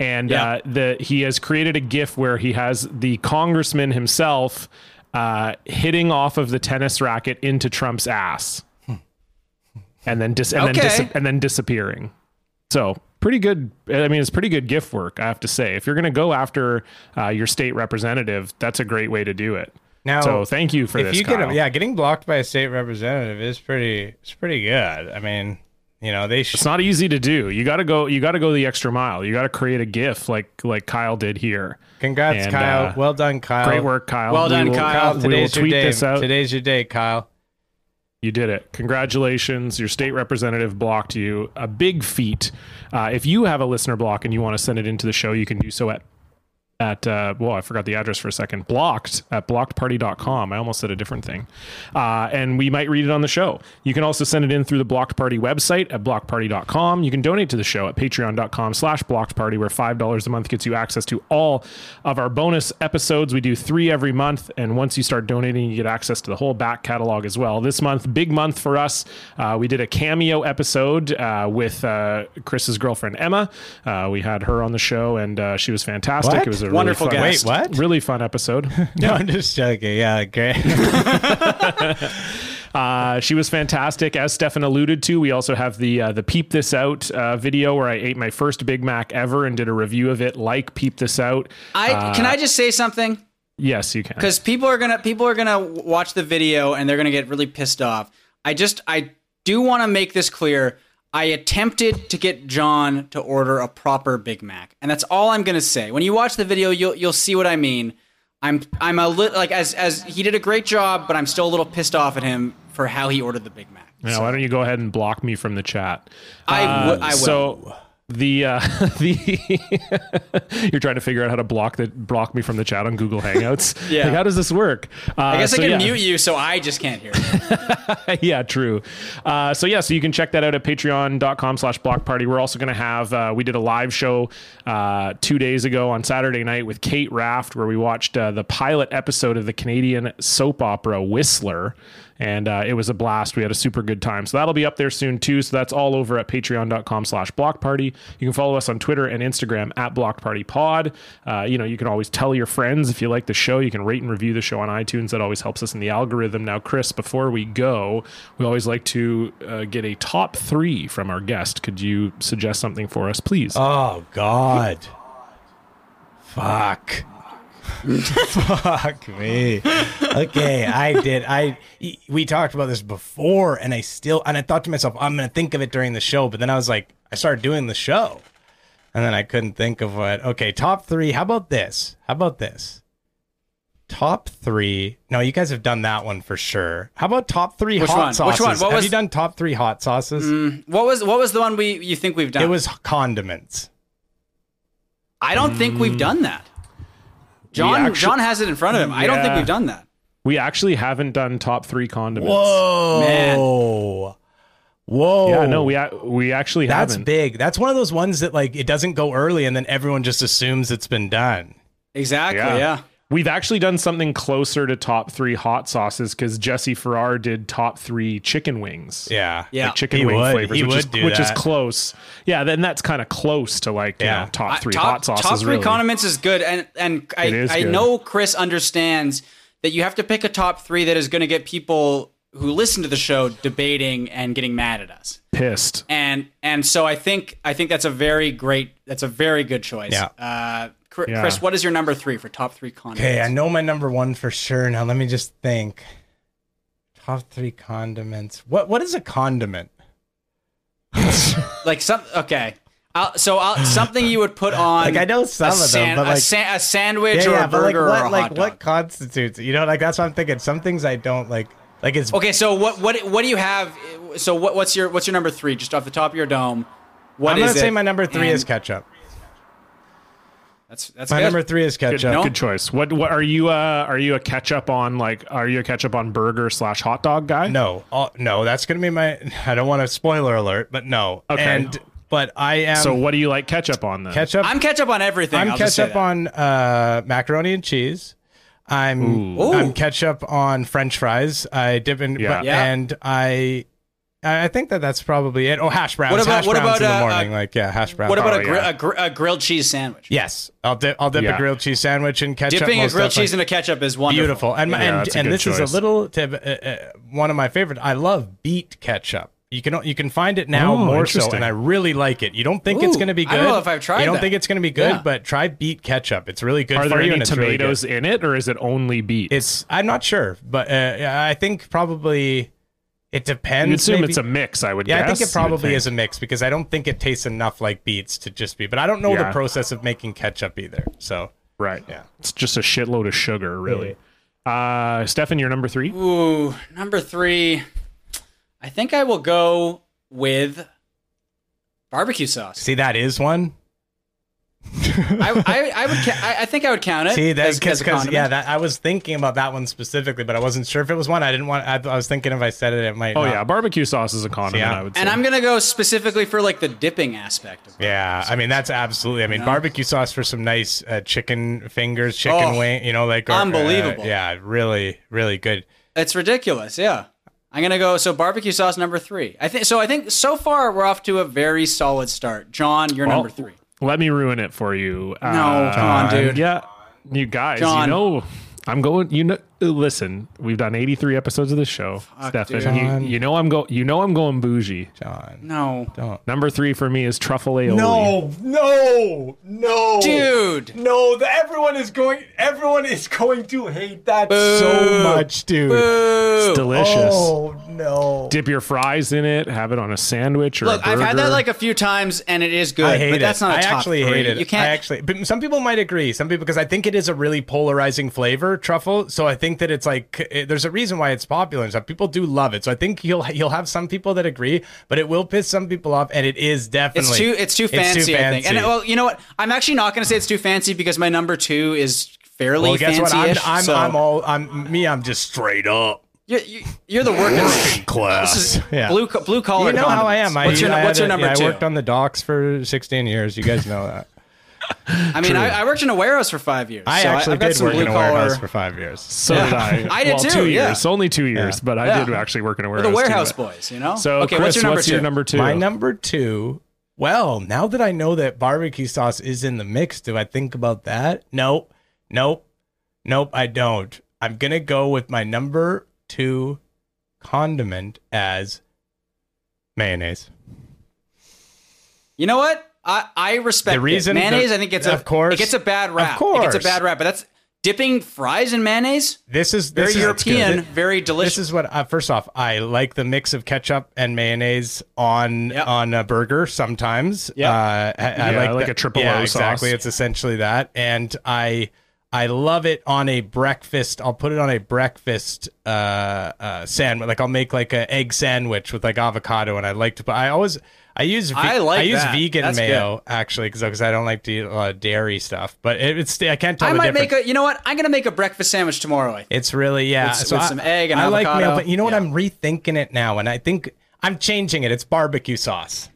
And Yeah. uh, the he has created a GIF where he has the congressman himself uh, hitting off of the tennis racket into Trump's ass and then dis- and then dis- and then disappearing. So pretty good. I mean, it's pretty good GIF work, I have to say. If you're going to go after uh, your state representative, that's a great way to do it. Now, so thank you for if this. you get Kyle. a, yeah, getting blocked by a state representative is pretty it's pretty good. I mean, you know, they sh- It's not easy to do. You got to go. You got to go the extra mile. You got to create a GIF like like Kyle did here. congrats, And, Kyle. uh, well done, Kyle. Great work, Kyle. Well done, will- Kyle. Kyle, we will today's your tweet day. this out. Today's your day, Kyle. You did it. Congratulations. Your state representative blocked you. A big feat. Uh, if you have a listener block and you want to send it into the show, you can do so at at uh well i forgot the address for a second. Blocked at blockedparty.com i almost said a different thing. Uh and we might read it on the show. You can also send it in through the blocked party website at blockparty.com you can donate to the show at patreon.com slash blocked party where five dollars a month gets you access to all of our bonus episodes. We do three every month and once you start donating you get access to the whole back catalog as well. This month big month for us. Uh, we did a cameo episode uh, with uh, chris's girlfriend emma. Uh, we had her on the show and uh, she was fantastic. What? it was a Wonderful really fun, guest. Wait, what? really fun episode (laughs) No, I'm just joking. Yeah, great. (laughs) Uh, she was fantastic. As Stefan alluded to, we also have the uh, the peep this out uh, video where I ate my first Big Mac ever and did a review of it. Like peep this out. I Uh, can I just say something Yes, you can. because people are gonna people are gonna watch the video and they're gonna get really pissed off. I just I do want to make this clear. I attempted to get John to order a proper Big Mac, and that's all I'm gonna say. When you watch the video, you'll you'll see what I mean. I'm I'm a little like as as he did a great job, but I'm still a little pissed off at him for how he ordered the Big Mac. Now, why don't you go ahead and block me from the chat? I Uh, would I will. So the uh, (laughs) the (laughs) you're trying to figure out how to block the block me from the chat on Google Hangouts. (laughs) Yeah. Like, how does this work? Uh, I guess so I can yeah. mute you so I just can't hear. You. yeah, true. Uh, so yeah, so you can check that out at patreon.com slash block party. We're also going to have, uh, we did a live show uh, two days ago on Saturday night with Kate Raft, where we watched uh, the pilot episode of the Canadian soap opera Whistler. And uh, it was a blast. We had a super good time. So that'll be up there soon too. So that's all over at patreon.com slash block party. You can follow us on Twitter and Instagram at block party pod. Uh, you know, you can always tell your friends if you like the show. You can rate and review the show on iTunes. That always helps us in the algorithm. Now, Chris, before we go, we always like to uh, get a top three from our guest. Could you suggest something for us, please? oh God. Fuck. (laughs) Fuck me. Okay, I did. I we talked about this before, and I still and I thought to myself, I'm gonna think of it during the show. But then I was like, I started doing the show, and then I couldn't think of what. Okay, top three. How about this? How about this? Top three. No, you guys have done that one for sure. How about top three Which hot one? sauces? Which one? What have was- you done top three hot sauces? Mm, what was what was the one we you think we've done? It was condiments. I don't think we've mm. done that. John actu- John has it in front of him. I don't think Yeah. we've done that. We actually haven't done top three condiments. Whoa, Man. whoa. Yeah, no, we a- we actually That's haven't. That's big. That's one of those ones that like it doesn't go early and then everyone just assumes it's been done. Exactly. Yeah. Yeah. We've actually done something closer to top three hot sauces because Jesse Farrar did top three chicken wings. Yeah. Yeah. Like chicken He wing would. flavors, He which, would is, do which is close. Yeah, then that's kind of close to like Yeah. you know, top I- three top, hot sauces. Top three really. condiments is good, and and I It is I good. know Chris understands that you have to pick a top three that is going to get people who listen to the show debating and getting mad at us. Pissed. And and so I think I think that's a very great that's a very good choice. Yeah. Uh, Chris, Yeah. What is your number three for top three condiments? Okay, I know my number one for sure. Now let me just think. Top three condiments. What what is a condiment? (laughs) like some okay. I'll, so I'll, something you would put on Like I know some a, of them, but a, like sa- a sandwich yeah, or yeah, a but like burger or what a hot like what constitutes? You know, like that's what I'm thinking. Some things I don't like. Like it's Okay, so what what what do you have? So what, what's your what's your number three? Just off the top of your dome, what I'm gonna say it? my number three is ketchup. That's that's My good. number three is ketchup. no? Good choice. What what are you? Uh, are you a ketchup on like? Are you a ketchup on burger slash hot dog guy? No, uh, no, that's gonna be my. I don't want a spoiler alert, but no. Okay. And but I am So what do you like ketchup on then? ketchup. I'm ketchup on everything. I'm I'll ketchup on uh, macaroni and cheese. I'm Ooh. I'm ketchup on French fries. I dip in, Yeah. but- Yeah. and I I think that that's probably it. Oh, hash browns. What about- hash what browns about, in the uh, morning? uh, like yeah, hash browns. What about Oh, a, gri- yeah. a, gr- a grilled cheese sandwich? yes? I'll dip I'll dip Yeah. a grilled cheese sandwich in ketchup. Dipping a grilled definitely. cheese into ketchup is wonderful. beautiful. And my- Yeah, and and good this is a little tip. Uh, uh, one of my favorite. I love beet ketchup. You can you can find it now Oh, more so, and I really like it. You don't think it's going to be good. I good. don't know if I've tried You don't that. think it's going to be good, Yeah. but try beet ketchup. It's really good Are there you. any and it's really tomatoes in it, or is it only beets? It's I'm not sure, but uh, I think probably it depends. You assume maybe. it's a mix. I would. Guess. Yeah, I think it probably think. is a mix because I don't think it tastes enough like beets to just be. But I don't know the process of making ketchup either. So Right. Yeah. It's just a shitload of sugar, really. Uh, Stefan, you're number three. Ooh, number three. I think I will go with barbecue sauce. see, that is one. (laughs) I, I, I would. Ca- I, I think I would count it. See, that's as, as a because condiment. yeah, that I was thinking about that one specifically, but I wasn't sure if it was one. I didn't want. I, I was thinking if I said it, it might. Oh not. yeah, barbecue sauce is a condiment. Yeah. I would say. and I'm gonna go specifically for like the dipping aspect of it. Yeah, I mean that's absolutely. I mean know? barbecue sauce for some nice uh, chicken fingers, chicken Oh, wing. You know, like or, uh, unbelievable. yeah, really, really good. It's ridiculous. Yeah. I'm gonna go. So barbecue sauce number three. I think. So I think so far we're off to a very solid start. John, you're Well, number three. Let me ruin it for you. Uh, No, come on, dude. Yeah, you guys. John. You know, I'm going. You know, listen. We've done 83 episodes of this show, Stefan. You, you know I'm go. You know I'm going bougie. John, No, don't. Number three for me is truffle aioli. No, no, no, dude. No, the, everyone is going. Everyone is (laughs) going to hate that Boo. so much, dude. Boo. delicious. Oh no. Dip your fries in it. Have it on a sandwich or Look, a I've had that like a few times, and it is good. I hate but that's not a I top actually three. hate it. You can't. I actually, but some people might agree. Some people, because I think it is a really polarizing flavor, truffle. So I think that it's like it, there's a reason why it's popular, and some people do love it. So I think you'll you'll have some people that agree, but it will piss some people off, and it is definitely it's too. It's too fancy. I think. And well, you know what? I'm actually not going to say it's too fancy because my number two is fairly well, guess what? I'm. I'm, so I'm all I'm me. I'm just straight up You're, you- you're the working class. This is yeah. blue co- blue collar. you know how I am. I, What's your I What's had your a- number yeah, two? I worked on the docks for 16 years. You guys know that. (laughs) I mean, I, I worked in a warehouse for five years. I so actually I've got did some work in blue a warehouse for five years. (laughs) So Yeah. did I. I did well, too, Two yeah. years, only two years, Yeah. but I Yeah. did actually work in a We're warehouse. the warehouse but- boys, you know. So, okay, Chris, what's your number two? your number two? My number two. Well, now that I know that barbecue sauce is in the mix, do I think about that? Nope. Nope. Nope, I don't. I'm going to go with my number two condiment as mayonnaise. You know what? I, I respect The reason it. mayonnaise. that- I think gets of a course. it gets a bad rap. Of it gets a bad rap, but that's dipping fries in mayonnaise. This is Very is European, very delicious. This is what. Uh, first off, I like the mix of ketchup and mayonnaise on Yep. on a burger. Sometimes, Yep. uh, I, I Yeah, like I like the- a triple yeah, O Exactly, it's essentially that, and I I love it on a breakfast. I'll put it on a breakfast uh, uh, sandwich. Like I'll make like an egg sandwich with like avocado, and I like to. put I always. I use ve- I like I use that. vegan That's mayo actually because I don't like to eat a lot of dairy stuff. But it, it's I can't tell I might difference. make a. You know what? I'm gonna make a breakfast sandwich tomorrow. It's really yeah. With- with I- some egg and I like avocado. mayo, but you know what? Yeah. I'm rethinking it now, and I think I'm changing it. It's barbecue sauce.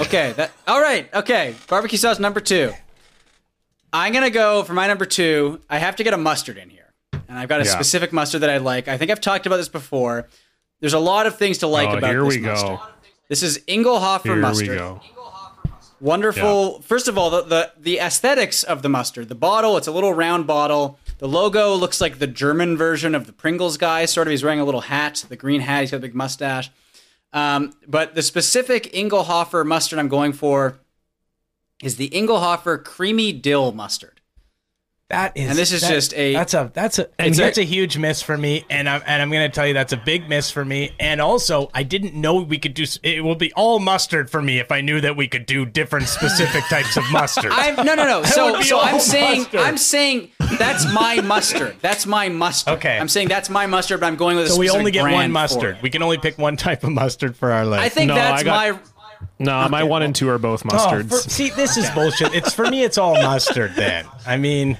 Okay. That. All right. Okay. Barbecue sauce number two. I'm gonna go for my number two. I have to get a mustard in here, and I've got a Yeah. specific mustard that I like. I think I've talked about this before. There's a lot of things to like Oh, about here this we mustard. go. This is Inglehoffer Here mustard. we go. Wonderful. First of all, the, the the aesthetics of the mustard. The bottle, it's a little round bottle. The logo looks like the German version of the Pringles guy. Sort of, he's wearing a little hat, the green hat. He's got a big mustache. Um, but the specific Inglehoffer mustard I'm going for is the Inglehoffer creamy dill mustard. That is, And this is that- just a- that's a that's a and It's a- that's a huge miss for me, and I'm and I'm gonna tell you that's a big miss for me. And also, I didn't know we could do. It will be all mustard for me if I knew that we could do different specific types of mustard. I'm no no no. (laughs) So so I'm saying mustard. I'm saying that's my mustard. That's my mustard. Okay. I'm saying that's my mustard, but I'm going with a so we only get one mustard. We can only pick one type of mustard for our list. I think No, that's I got- my No, my one and two are both Oh, mustards. for- see, this is bullshit. It's for me. It's all mustard. Then I mean,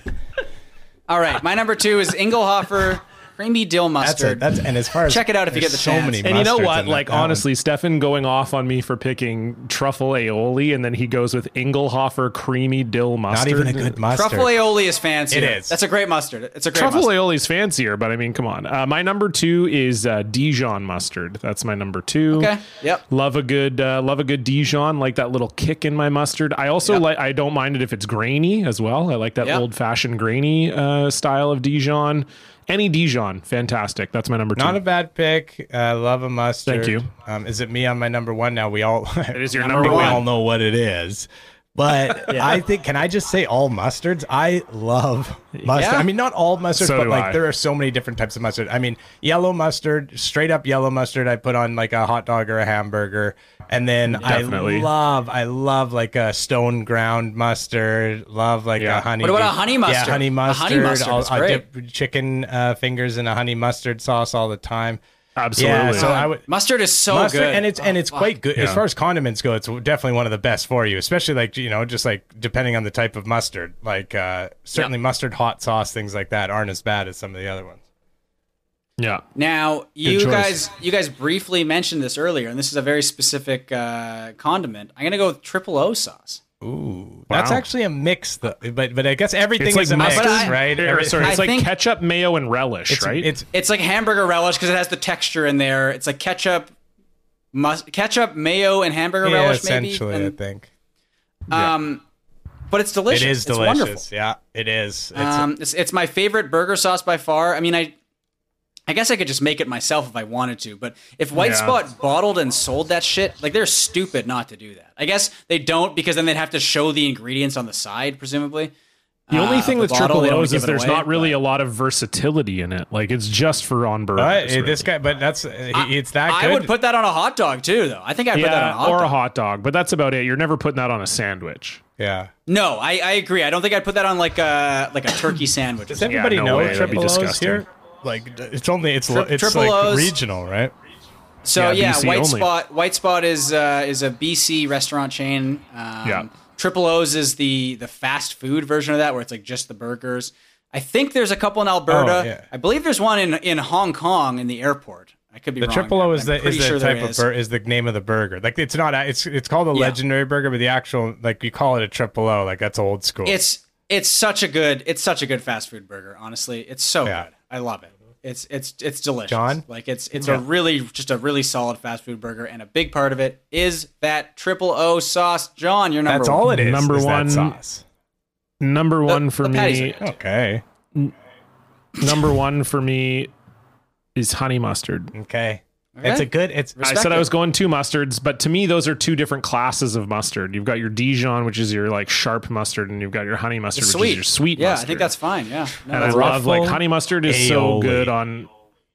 All right, my number two is Inglehoffer creamy dill that's mustard. it. That's and as far as Check it out if you get the so chance. many. and you know what? Like that one. honestly, Stefan going off on me for picking truffle aioli, and then he goes with Inglehoffer creamy dill mustard. not even a good mustard. Truffle aioli is fancy. It is. That's a great mustard. It's a great Truffle mustard. aioli is fancier, but I mean, come on. Uh, my number two is uh, Dijon mustard. That's my number two. Okay. Yep. Love a good, uh, love a good Dijon. Like that little kick in my mustard. I also Yep. like. I don't mind it if it's grainy as well. I like that Yep. old fashioned grainy uh, style of Dijon. Any Dijon, fantastic. That's my number two. Not a bad pick. Uh, love a mustard. Thank you. Um, is it me on my number one now? We all (laughs) it is your number one. We all know what it is. But (laughs) I think, can I just say all mustards? I love mustard. Yeah. I mean, not all mustards, So but like I. there are so many different types of mustard. I mean, yellow mustard, straight up yellow mustard. I put on like a hot dog or a hamburger, and then Definitely. I love, I love like a stone ground mustard. Love like Yeah. a honey. What about a honey mustard? Yeah, honey A mustard. honey mustard I'll, I'll dip chicken uh, fingers in a honey mustard sauce all the time. Absolutely. Yeah, so I would Mustard is so mustard, good. and it's and it's Oh, quite good as far as condiments go. It's definitely one of the best for you, especially like you know, just like depending on the type of mustard. Like uh, certainly mustard, hot sauce, things like that aren't as bad as some of the other ones. Yeah. Now, you guys, you guys briefly mentioned this earlier, and this is a very specific uh, condiment. I'm gonna go with triple O sauce. Ooh, that's actually a mix, though. But but I guess everything It's like is a mix, I- right? Or, Every- sorry, it's I like ketchup, mayo, and relish, it's, right? It's It's like hamburger relish because it has the texture in there. It's like ketchup, mus- ketchup, mayo, and hamburger yeah, relish, maybe. essentially, I And, think um, but it's delicious. it is It's delicious. wonderful. Yeah, it is. It's Um, it's, it's my favorite burger sauce by far. I mean, I I guess I could just make it myself if I wanted to, but if White Yeah. Spot bottled and sold that shit, like they're stupid not to do that. I guess they don't because then they'd have to show the ingredients on the side, presumably. the only uh, thing the with bottle, triple they don't O's is there's away, not really but- a lot of versatility in it. Like it's just for on burgers. but, really. this guy, but that's he- it's that I good. would put that on a hot dog too, though. I think I would put that on a yeah, hot or dog. a hot dog, but that's about it. You're never putting that on a sandwich. yeah. No, I, I agree. I don't think I'd put that on like a like a turkey sandwich. Does everybody no know way, that'd triple O's disgusting. here? Like it's only it's Tri- it's like O's. regional, right? So Yeah, yeah, White only. Spot. White Spot is uh, is a BC restaurant chain. Um, Yeah. Triple O's is the the fast food version of that, where it's like just the burgers. I think there's a couple in Alberta. Oh, yeah. I believe there's one in in Hong Kong in the airport. I could be wrong. The wrong. triple O is the is the sure type of is. bur- is the name of the burger. Like it's not it's it's called a Yeah. legendary burger, but the actual like you call it a triple O. Like that's old school. It's it's such a good it's such a good fast food burger. Honestly, it's so Yeah. good. I love it. It's it's it's delicious. John? like it's it's a really just a really solid fast food burger, and a big part of it is that triple O sauce. John, you're number that's one. all it is. Number is that one- sauce. Number uh, one for the me. are Okay. Number one for me is honey mustard. Okay. It's a good. It's I said I was going two mustards, but to me, those are two different classes of mustard. You've got your Dijon, which is your like sharp mustard, and you've got your honey mustard, It's which sweet. is your sweet yeah, mustard. I think that's fine. Yeah. No, and I that's- love like honey mustard is so good on.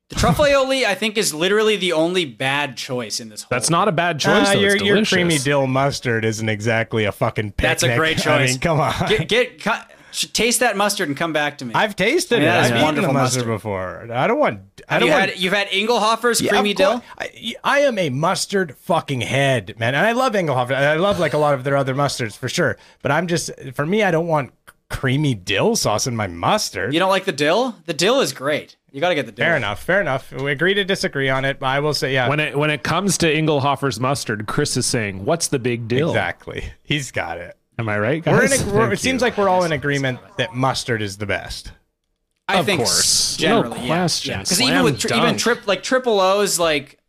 the truffle aioli, I think, is literally the only bad choice in this whole. That's not a bad choice. Ah, though. your It's your creamy dill mustard isn't exactly a fucking. Picnic. That's a great I choice. mean, come on. Get, get cut, sh- taste that mustard and come back to me. I've tasted I mean, it. I've eaten the wonderful mustard, mustard. before. I don't want. I Have don't you want. had you've had Inglehoffer's Yeah, creamy dill. I, I am a mustard fucking head, man, and I love Inglehoffer. I love like a lot of their other mustards for sure. But I'm just for me, I don't want creamy dill sauce in my mustard. You don't like the dill? The dill is great. You got to get the dill. Fair enough. Fair enough. We agree to disagree on it, but I will say, yeah, When it when it comes to Inglehoffer's mustard, Chris is saying, "What's the big deal?" exactly. He's got it. Am I right? We're in a, we're, it seems like we're all in agreement that mustard is the best. I think Of think course. s- No generally, question. Because Slam even with tri- even dunk. trip like triple O's, like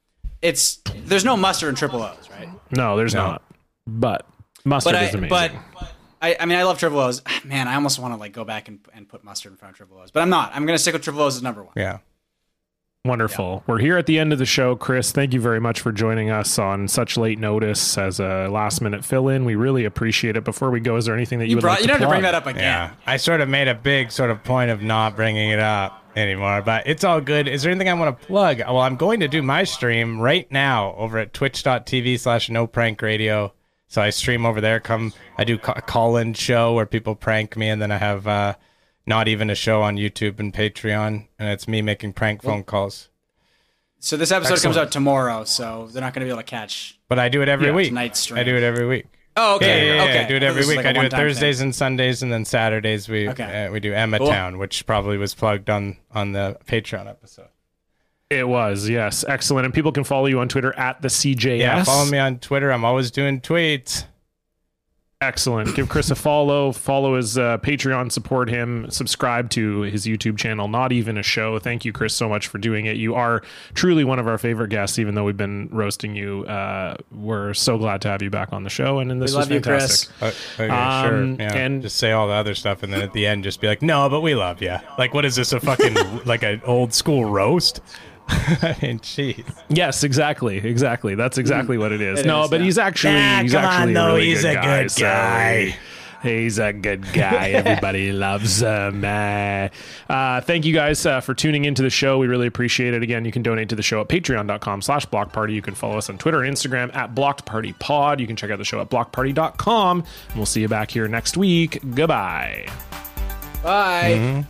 it's there's no mustard in triple O's, right? no, there's not. But mustard But is I amazing. but I, I mean I love triple O's. Ah, man, I almost want to like go back and, and put mustard in front of triple O's, but I'm not. I'm gonna stick with triple O's as number one. Yeah. Wonderful. We're here at the end of the show. Chris, thank you very much for joining us on such late notice as a last minute fill in. We really appreciate it. Before we go, is there anything that you, You would brought like you to don't have to bring that up again. Yeah. I sort of made a big sort of point of not bringing it up anymore, but it's all good. Is there anything I want to plug? Well, I'm going to do my stream right now over at twitch.tv slash no prank radio. So I stream over there. Come, I do a call in show where people prank me, and then I have uh, not even a show on YouTube and Patreon, and it's me making prank phone calls. So this episode comes out tomorrow, so they're not gonna be able to catch. But I do it every Yeah, week. tonight's stream. I do it every week. Oh, okay, yeah, yeah, okay. I do it every This week. like a I do it Thursdays thing. and Sundays, and then Saturdays we Okay. uh, we do Emma Cool. Town, which probably was plugged on on the Patreon episode. It was, yes. Excellent. And people can follow you on Twitter at the CJS. Yeah, follow me on Twitter. I'm always doing tweets. Excellent. Give Chris a follow. Follow his uh, Patreon. Support him. Subscribe to his YouTube channel. Not even a show. Thank you, Chris, so much for doing it. You are truly one of our favorite guests, even though we've been roasting you. Uh, we're so glad to have you back on the show. And, and this We was love you, fantastic. Chris. Uh, okay, Um, sure. Yeah. and- just say all the other stuff, and then at the end, just be like, "No, but we love you." Like, what is this? A fucking (laughs) like an old school roast? I mean, jeez. Yes, exactly, exactly. That's exactly what it is. It no, is, but yeah. he's actually he's come on, actually no, a really he's good a guy. good so guy. He's a good guy. (laughs) Everybody loves him. Uh, uh, thank you guys uh, for tuning into the show. We really appreciate it. Again, you can donate to the show at patreon.com slash block party. You can follow us on Twitter and Instagram at blocked party pod. You can check out the show at blockparty.com. And we'll see you back here next week. Goodbye. Bye.